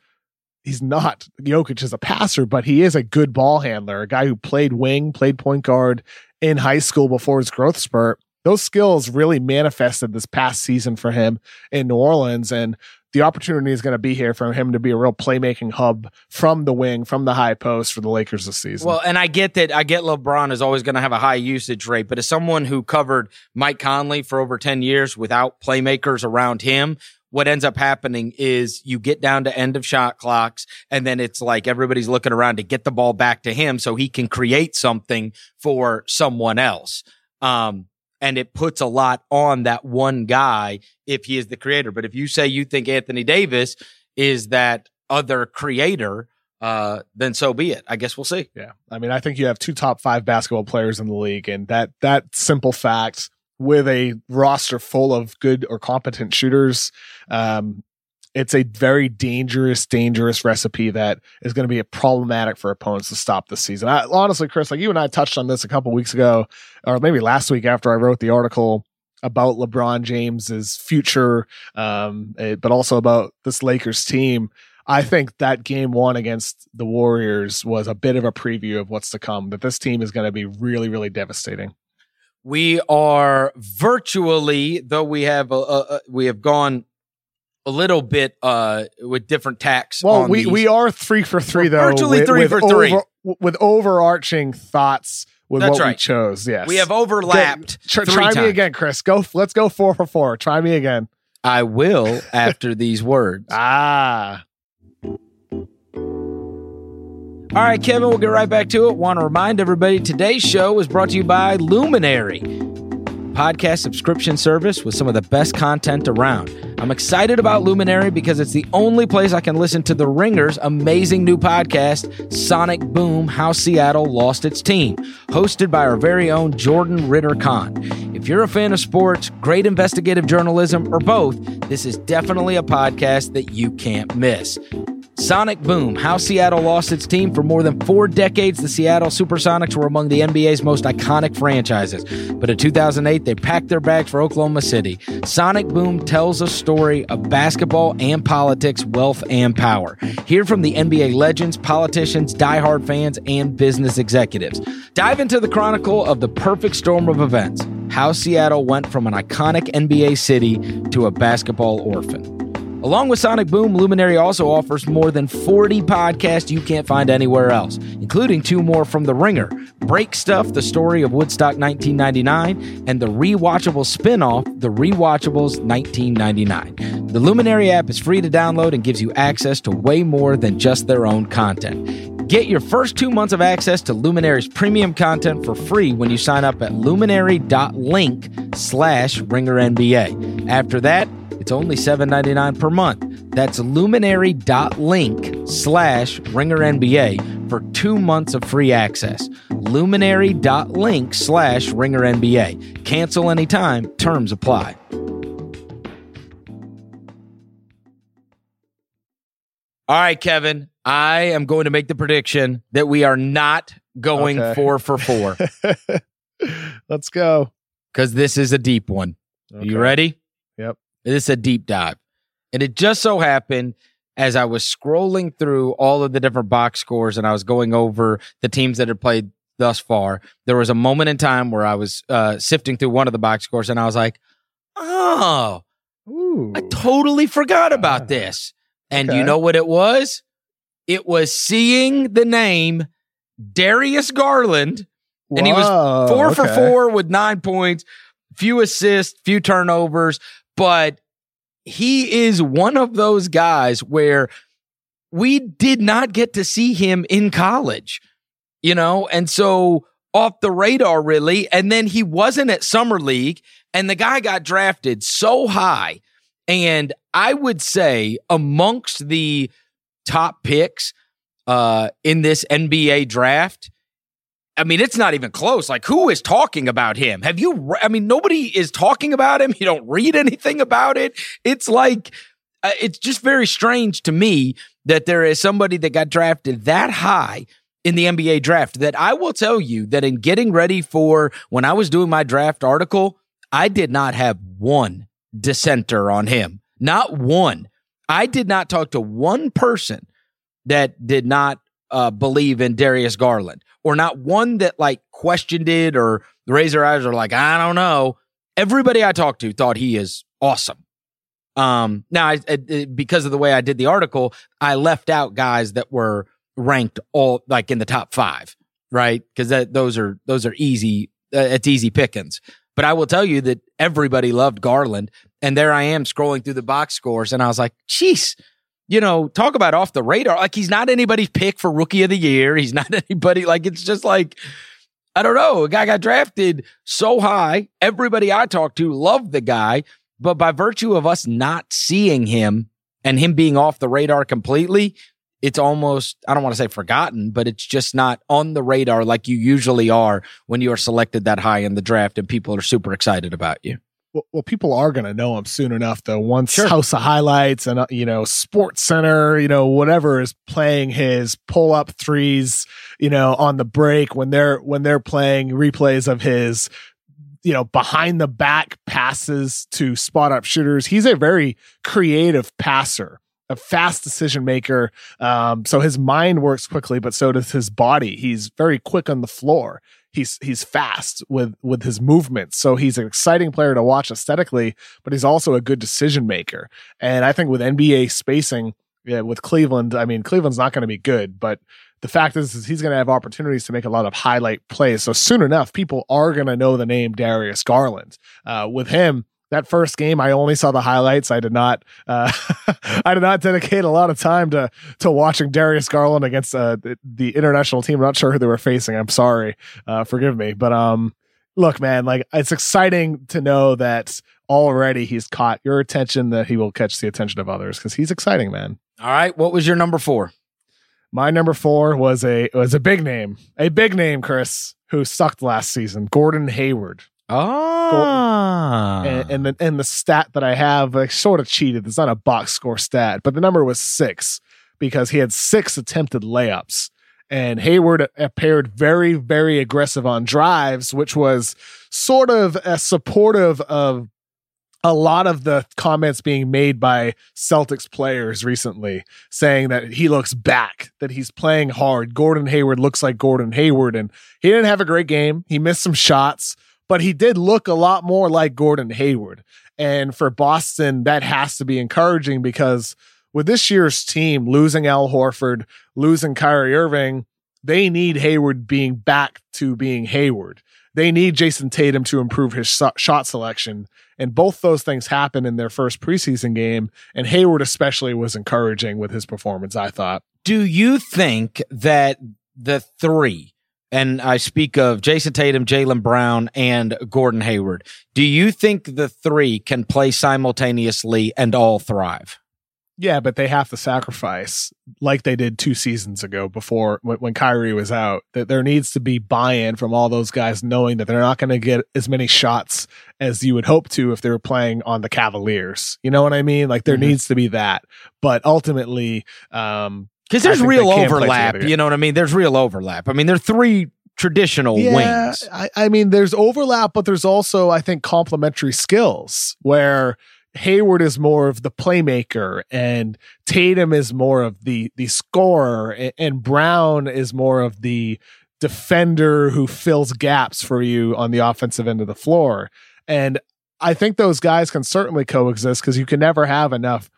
He's not Jokic as a passer, but he is a good ball handler, a guy who played wing, played point guard in high school before his growth spurt. Those skills really manifested this past season for him in New Orleans. And the opportunity is going to be here for him to be a real playmaking hub from the wing, from the high post for the Lakers this season. Well, and I get that. I get LeBron is always going to have a high usage rate, but as someone who covered Mike Conley for over 10 years without playmakers around him, what ends up happening is you get down to end of shot clocks and then it's like everybody's looking around to get the ball back to him so he can create something for someone else. Um, and it puts a lot on that one guy if he is the creator. But if you say you think Anthony Davis is that other creator, uh, then so be it. I guess we'll see. yeah, I mean, I think you have two top five basketball players in the league, and that that simple fact with a roster full of good or competent shooters, um, it's a very dangerous, dangerous recipe that is going to be problematic for opponents to stop this season. I, honestly, Chris, like you and I touched on this a couple weeks ago, or maybe last week after I wrote the article about LeBron James's future, um, eh, but also about this Lakers team. I think that game one against the Warriors was a bit of a preview of what's to come. That this team is going to be really, really devastating. We are virtually, though we have uh, uh, we have gone a little bit uh, with different tacks. Well, on we, these. we are three for three We're though. virtually with, three with for three. with overarching thoughts with That's what we right. chose. Yes, we have overlapped. Tr- three try times. me again, Chris. Go. Let's go four for four. Try me again. I will after these words. Ah, All right, Kevin, we'll get right back to it. Want to remind everybody today's show is brought to you by Luminary, podcast subscription service with some of the best content around. I'm excited about Luminary because it's the only place I can listen to The Ringer's amazing new podcast, Sonic Boom How Seattle Lost Its Team, hosted by our very own Jordan Ritter Conn. If you're a fan of sports, great investigative journalism, or both, this is definitely a podcast that you can't miss. Sonic Boom, how Seattle lost its team for more than four decades. The Seattle Supersonics were among the NBA's most iconic franchises. But in 2008, they packed their bags for Oklahoma City. Sonic Boom tells a story of basketball and politics, wealth and power. Hear from the NBA legends, politicians, diehard fans, and business executives. Dive into the chronicle of the perfect storm of events. How Seattle went from an iconic NBA city to a basketball orphan. Along with Sonic Boom, Luminary also offers more than 40 podcasts you can't find anywhere else, including two more from The Ringer Break Stuff, the story of Woodstock 1999, and the rewatchable spin off, The Rewatchables 1999. The Luminary app is free to download and gives you access to way more than just their own content. Get your first two months of access to Luminary's premium content for free when you sign up at luminary.link slash ringernba. After that, it's only $7.99 per month. That's luminary.link slash ringer NBA for two months of free access. Luminary.link slash ringer NBA. Cancel anytime, terms apply. All right, Kevin, I am going to make the prediction that we are not going okay. four for four. Let's go. Because this is a deep one. Okay. You ready? Yep. Is a deep dive. And it just so happened as I was scrolling through all of the different box scores and I was going over the teams that had played thus far, there was a moment in time where I was uh, sifting through one of the box scores and I was like, oh, Ooh. I totally forgot Ah. about this. And Okay. you know what it was? It was seeing the name Darius Garland and he was Whoa, four for four with nine points, few assists, few turnovers, but he is one of those guys where we did not get to see him in college, you know, and so off the radar really. And then he wasn't at summer league, and the guy got drafted so high. And I would say amongst the top picks uh, in this NBA draft, I mean, it's not even close. Like, who is talking about him? Have you? re- I mean, nobody is talking about him. You don't read anything about it. It's like, uh, it's just very strange to me that there is somebody that got drafted that high in the NBA draft. That I will tell you that in getting ready for when I was doing my draft article, I did not have one dissenter on him. Not one. I did not talk to one person that did not uh, believe in Darius Garland, or not one that like questioned it or raised their eyes or like, I don't know. Everybody I talked to thought he is awesome. Um, now, I, I- because of the way I did the article, I left out guys that were ranked all like in the top five, right? Because that those are those are easy. Uh, it's easy pickings. But I will tell you that everybody loved Garland, and there I am scrolling through the box scores, and I was like, "Jeez, you know, talk about off the radar. Like he's not anybody's pick for rookie of the year. He's not anybody. Like it's just like I don't know. A guy got drafted so high. Everybody I talked to loved the guy, but by virtue of us not seeing him and him being off the radar completely, it's almost I don't want to say forgotten, but it's just not on the radar like you usually are when you are selected that high in the draft and people are super excited about you. Well, people are going to know him soon enough, though. Once Sure. House of Highlights and uh, you know Sports Center, you know whatever is playing his pull up threes, you know on the break when they're when they're playing replays of his, you know behind the back passes to spot up shooters. He's a very creative passer. A fast decision maker. Um, so his mind works quickly, but so does his body. He's very quick on the floor he's he's fast with with his movements. So he's an exciting player to watch aesthetically but he's also a good decision maker. And i think with nba spacing yeah, with cleveland i mean cleveland's not going to be good but the fact is, is he's going to have opportunities to make a lot of highlight plays. So soon enough people are going to know the name darius garland. Uh, with him that first game i only saw the highlights i did not uh, i did not dedicate a lot of time to to watching darius garland against uh, the, the international team i'm not sure who they were facing i'm sorry uh, forgive me. But um, look, man, like it's exciting to know that already he's caught your attention, that he will catch the attention of others because he's exciting, man. All right, what was your number four? My number four was a was a big name, a big name, Chris, who sucked last season, Gordon Hayward. Ah, And, and the and the stat that I have, I sort of cheated. It's not a box score stat, but the number was six because he had six attempted layups. And Hayward appeared very, very aggressive on drives, which was sort of a supportive of a lot of the comments being made by Celtics players recently, saying that he looks back, that he's playing hard. Gordon Hayward looks like Gordon Hayward, and he didn't have a great game. He missed some shots, but he did look a lot more like Gordon Hayward. And for Boston, that has to be encouraging because with this year's team losing Al Horford, losing Kyrie Irving, they need Hayward being back to being Hayward. They need Jayson Tatum to improve his shot selection. And both those things happened in their first preseason game. And Hayward, especially, was encouraging with his performance, I thought. do you think that the three, and I speak of Jayson Tatum, Jaylen Brown, and Gordon Hayward, do you think the three can play simultaneously and all thrive? Yeah, but they have to sacrifice like they did two seasons ago before when, when Kyrie was out. That there needs to be buy-in from all those guys, knowing that they're not going to get as many shots as you would hope to if they were playing on the Cavaliers. You know what I mean? Like there mm-hmm. needs to be that. But ultimately, um, because there's real overlap. You know what I mean? There's real overlap. I mean, they're three traditional yeah, wings. I, I mean, there's overlap, but there's also, I think, complementary skills where Hayward is more of the playmaker and Tatum is more of the the scorer and, and Brown is more of the defender who fills gaps for you on the offensive end of the floor. And I think those guys can certainly coexist because you can never have enough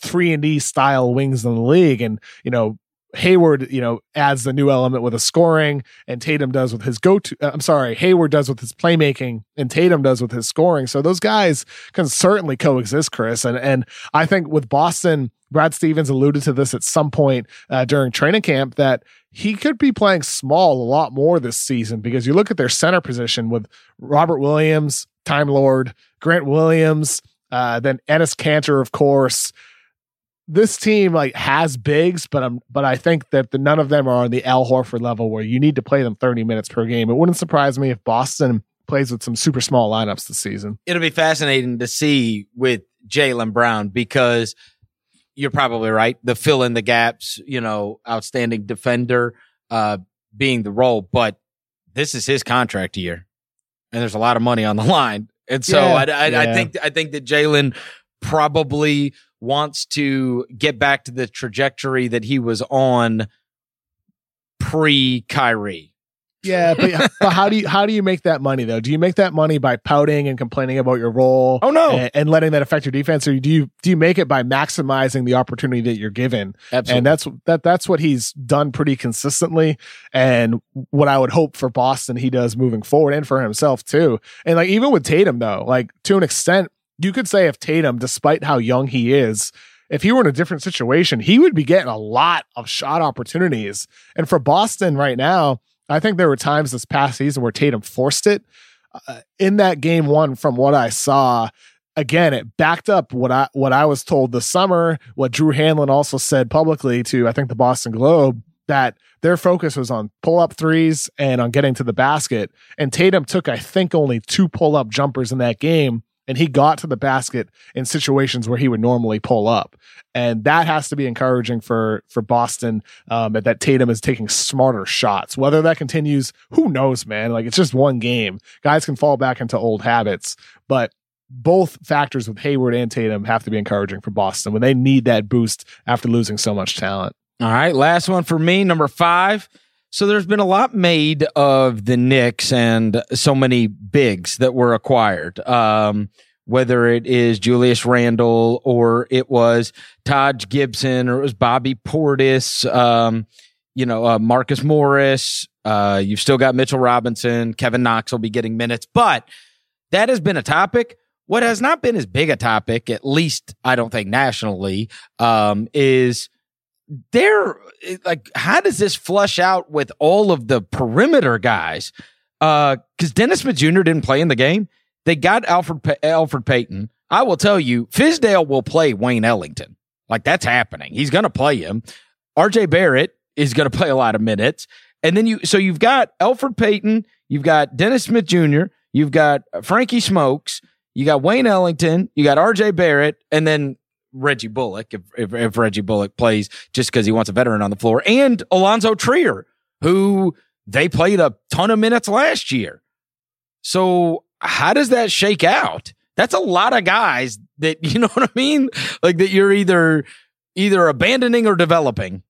three and D style wings in the league. And, you know, Hayward, you know, adds the new element with a scoring, and Tatum does with his go to. Uh, I'm sorry, Hayward does with his playmaking, and Tatum does with his scoring. So those guys can certainly coexist, Chris. And and I think with Boston, Brad Stevens alluded to this at some point uh, during training camp that he could be playing small a lot more this season because you look at their center position with Robert Williams, Time Lord, Grant Williams, uh, then Enes Kanter, of course this team like has bigs, but I'm but I think that the, none of them are on the Al Horford level where you need to play them 30 minutes per game. It wouldn't surprise me if Boston plays with some super small lineups this season. It'll be fascinating to see with Jaylen Brown because you're probably right. The fill in the gaps, you know, outstanding defender uh being the role, but this is his contract year. And there's a lot of money on the line. And so yeah, I, I, yeah. I think I think that Jaylen probably wants to get back to the trajectory that he was on pre Kyrie. Yeah, but, but, how do you how do you make that money though? Do you make that money by pouting and complaining about your role? Oh no, and, and letting that affect your defense, or do you do you make it by maximizing the opportunity that you're given? Absolutely. And that's that that's what he's done pretty consistently, and what I would hope for Boston he does moving forward, and for himself too. And like even with Tatum though, like to an extent, you could say if Tatum, despite how young he is, if he were in a different situation, he would be getting a lot of shot opportunities. And for Boston right now, I think there were times this past season where Tatum forced it. Uh, in that game one, from what I saw, again, it backed up what I what I was told this summer. What Drew Hanlen also said publicly to I think the Boston Globe that their focus was on pull up threes and on getting to the basket. And Tatum took I think only two pull up jumpers in that game and he got to the basket in situations where he would normally pull up. And that has to be encouraging for for boston um, that tatum is taking smarter shots. Whether that continues who knows man? Like it's just one game. Guys can fall back into old habits but both factors with hayward and tatum have to be encouraging for boston when they need that boost after losing so much talent. All right last one for me number five so there's been a lot made of the Knicks and so many bigs that were acquired. Um, whether it is Julius Randle or it was Taj Gibson or it was Bobby Portis, um, you know, uh, Marcus Morris. Uh, you've still got Mitchell Robinson. Kevin Knox will be getting minutes, but that has been a topic. What has not been as big a topic, at least I don't think nationally, um, is there like how does this flush out with all of the perimeter guys? Uh, because Dennis Smith Jr. didn't play in the game. They got Alfred pa- Elfrid Payton. I will tell you, Fizdale will play Wayne Ellington. Like that's happening. He's going to play him. RJ Barrett is going to play a lot of minutes. And then you, so you've got Alfred Payton, you've got Dennis Smith Jr., you've got Frankie Smokes, you got Wayne Ellington, you got RJ Barrett, and then Reggie Bullock, if, if, if Reggie Bullock plays just because he wants a veteran on the floor, and Alonzo Trier, who they played a ton of minutes last year. So how does that shake out? That's a lot of guys that you know what I mean? Like that you're either either abandoning or developing.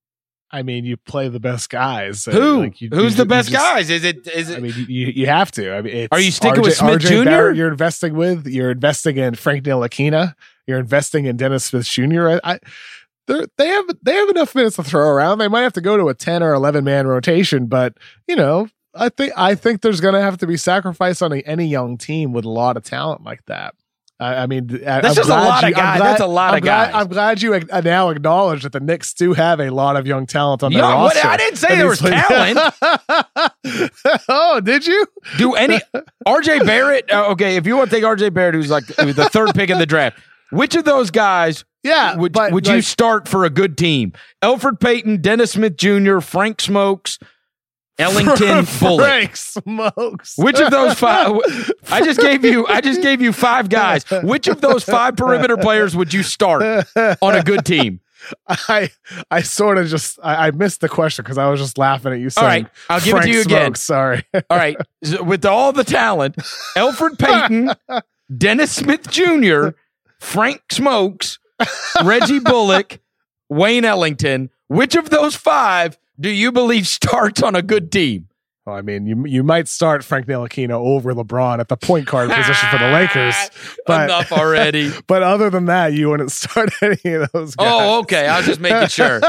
I mean, you play the best guys. Who? Like you, Who's you, the best just, guys? Is it? Is it? I mean, you, you have to. I mean, are you sticking RJ, with Smith RJ Jr.? Barrett you're investing with. You're investing in Frank Ntilikina. You're investing in Dennis Smith Jr. I, I they have they have enough minutes to throw around. They might have to go to a ten or eleven man rotation, but you know, I think I think there's going to have to be sacrifice on a, any young team with a lot of talent like that. I, I mean, that's I'm just a lot you, of guys. Glad, that's a lot I'm of glad, guys. I'm glad you now acknowledge that the Knicks do have a lot of young talent on their roster. What, I didn't say there was talent. oh, did you? Do any RJ Barrett? Uh, okay, if you want to take RJ Barrett, who's like the third pick in the draft, Which of those guys Yeah, would, but would you start for a good team? Alfred Payton, Dennis Smith Jr., Frank Smokes, Ellington, Bullock. Frank smokes. Which of those five? I just gave you. I just gave you five guys. Which of those five perimeter players would you start on a good team? I I sort of just I, I missed the question because I was just laughing at you. All Saying right, I'll give it to you again. Smokes, Sorry. All right, with all the talent, Alfred Payton, Dennis Smith Jr., Frank Smokes, Reggie Bullock, Wayne Ellington. Which of those five do you believe starts on a good team? Well, I mean, you you might start Frank Ntilikina over LeBron at the point guard position for the Lakers, but Enough already. but other than that, you wouldn't start any of those oh, guys. Oh, okay. I was just making sure.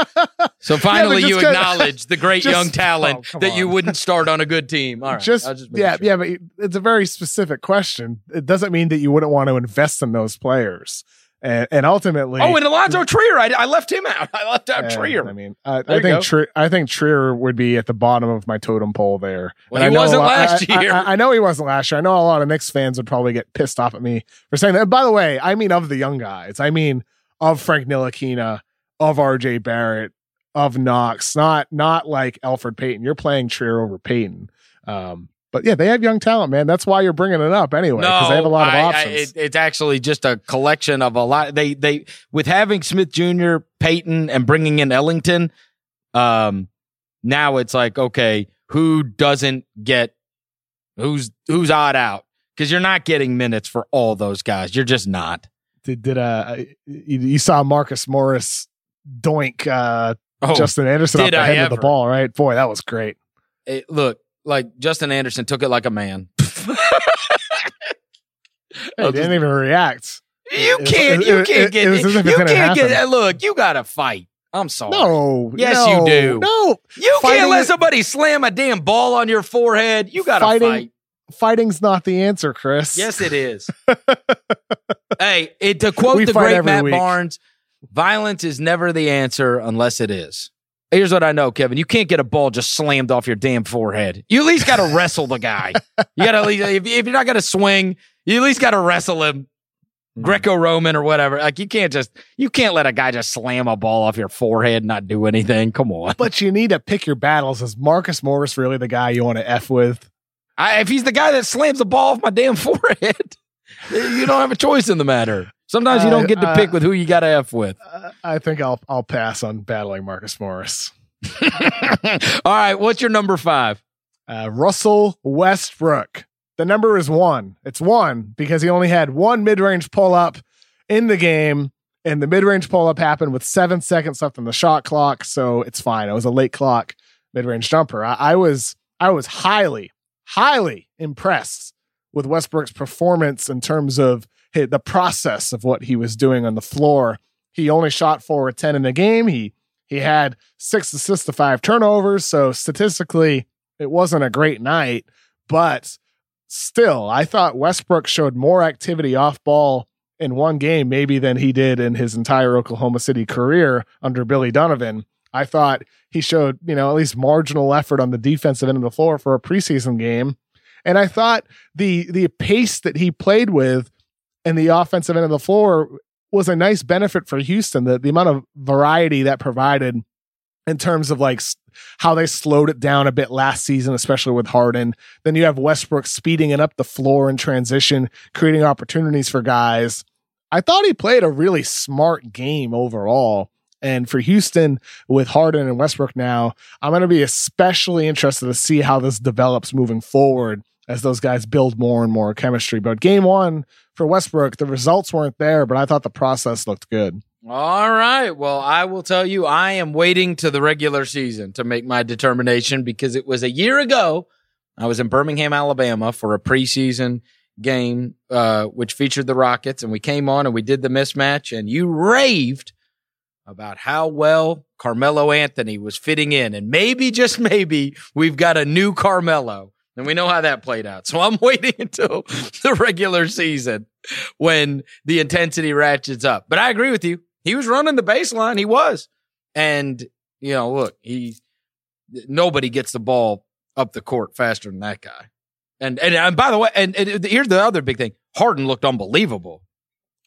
So finally, just you acknowledge the great just- young talent oh, that you wouldn't start on a good team. All right. just, just yeah, sure. yeah, but it's a very specific question. It doesn't mean that you wouldn't want to invest in those players, and and ultimately, Oh, and Allonzo Trier. I, I left him out. I left out uh, Trier. I mean, I, I think. Trier, I think Trier would be at the bottom of my totem pole there. Well, And he I know wasn't lot- last year. I, know he wasn't last year. I know a lot of Knicks fans would probably get pissed off at me for saying that. By the way, I mean of the young guys. I mean of Frank Ntilikina, of R.J. Barrett, of Knox. Not not like Elfrid Payton. You're playing Trier over Payton. Um, but yeah, they have young talent, man. That's why you're bringing it up anyway because no, they have a lot of I- I- options. it- it's actually just a collection of a lot. They they with having Smith Jr., Payton, and bringing in Ellington. Um, now it's like okay, who doesn't get who's who's odd out because you're not getting minutes for all those guys. You're just not. did did uh you, you saw Marcus Morris doink uh Oh, Justin Anderson off the I head of the ball, right? Boy, that was great. it- look, like Justin Anderson took it like a man. Hey, he didn't even react. You can't. You can't get. was as it You can't get. happen. Look, you got to fight. I'm sorry. No, Yes, no, you do. No, You Fighting can't let somebody slam a damn ball on your forehead. You got to Fighting- fight. fighting's not the answer, Chris. Yes, it is. hey, it, to quote We the great Matt week. Barnes, violence is never the answer unless it is. Here's what I know, Kevin. You can't get a ball just slammed off your damn forehead. You at least got to wrestle the guy. You got to, if, if you're not going to swing, you at least got to wrestle him. Hmm. Greco-Roman or whatever. Like you can't just you can't let a guy just slam a ball off your forehead and not do anything. Come on. But you need to pick your battles. Is Marcus Morris really the guy you want to f with? I, if he's the guy that slams the ball off my damn forehead, you don't have a choice in the matter. Sometimes you don't get to Uh, pick with who you got to f with. Uh, I think I'll I'll pass on battling Marcus Morris. All right, what's your number five? Uh, Russell Westbrook. The number is one. It's one because he only had one mid range pull up in the game, and the mid range pull up happened with seven seconds left on the shot clock, so it's fine. It was a late clock mid range jumper. I, I was I was highly highly impressed with Westbrook's performance in terms of the process of what he was doing on the floor. He only shot four or ten in the game. He he had six assists to five turnovers, so statistically it wasn't a great night, but still, I thought Westbrook showed more activity off ball in one game, maybe than he did in his entire Oklahoma City career under Billy Donovan. I thought he showed, you know, at least marginal effort on the defensive end of the floor for a preseason game. And I thought the the pace that he played with in the offensive end of the floor was a nice benefit for Houston. The the amount of variety that provided in terms of like how they slowed it down a bit last season, especially with Harden. Then you have Westbrook speeding it up the floor in transition, creating opportunities for guys. I thought he played a really smart game overall. And for Houston with Harden and Westbrook now, I'm going to be especially interested to see how this develops moving forward as those guys build more and more chemistry. But game one for Westbrook, the results weren't there, but I thought the process looked good. All right. Well, I will tell you, I am waiting to the regular season to make my determination because it was a year ago. I was in Birmingham, Alabama for a preseason game, uh, which featured the Rockets, and we came on and we did the mismatch, and you raved about how well Carmelo Anthony was fitting in. And maybe, just maybe, we've got a new Carmelo. And we know how that played out. So I'm waiting until the regular season when the intensity ratchets up. But I agree with you. He was running the baseline. He was. And, you know, look, he, nobody gets the ball up the court faster than that guy. And, and, and by the way, and, and here's the other big thing Harden looked unbelievable.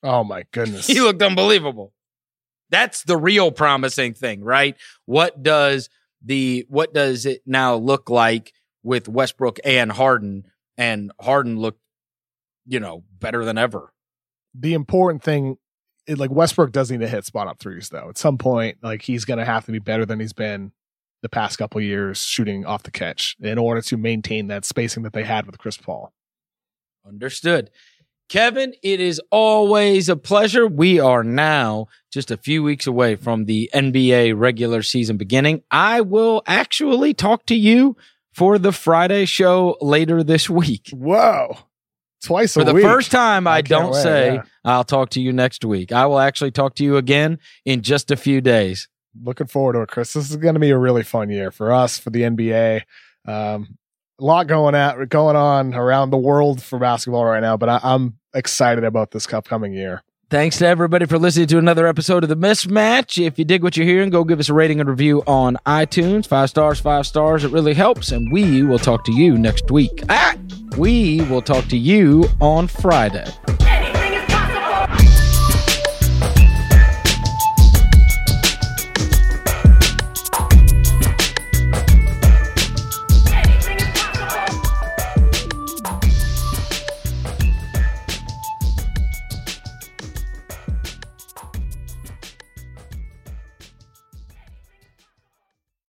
Oh my goodness. he looked unbelievable. That's the real promising thing, right? What does the what does it now look like with Westbrook and Harden? And Harden looked, you know, better than ever. the important thing it, like Westbrook does need to hit spot up threes though. At some point, like he's gonna have to be better than he's been the past couple years shooting off the catch in order to maintain that spacing that they had with Chris Paul. Understood. Kevin, it is always a pleasure. We are now just a few weeks away from the NBA regular season beginning. I will actually talk to you for the Friday show later this week. Whoa. Twice For the week. first time, I, I don't wait, say yeah. I'll talk to you next week. I will actually talk to you again in just a few days. Looking forward to it, Chris. This is going to be a really fun year for us, for the NBA. Um, a lot going at going on around the world for basketball right now, but I, I'm excited about this upcoming year. Thanks to everybody for listening to another episode of The Mismatch. If you dig what you're hearing, go give us a rating and review on iTunes. Five stars, five stars. It really helps. And we will talk to you next week. Ah, we will talk to you on Friday.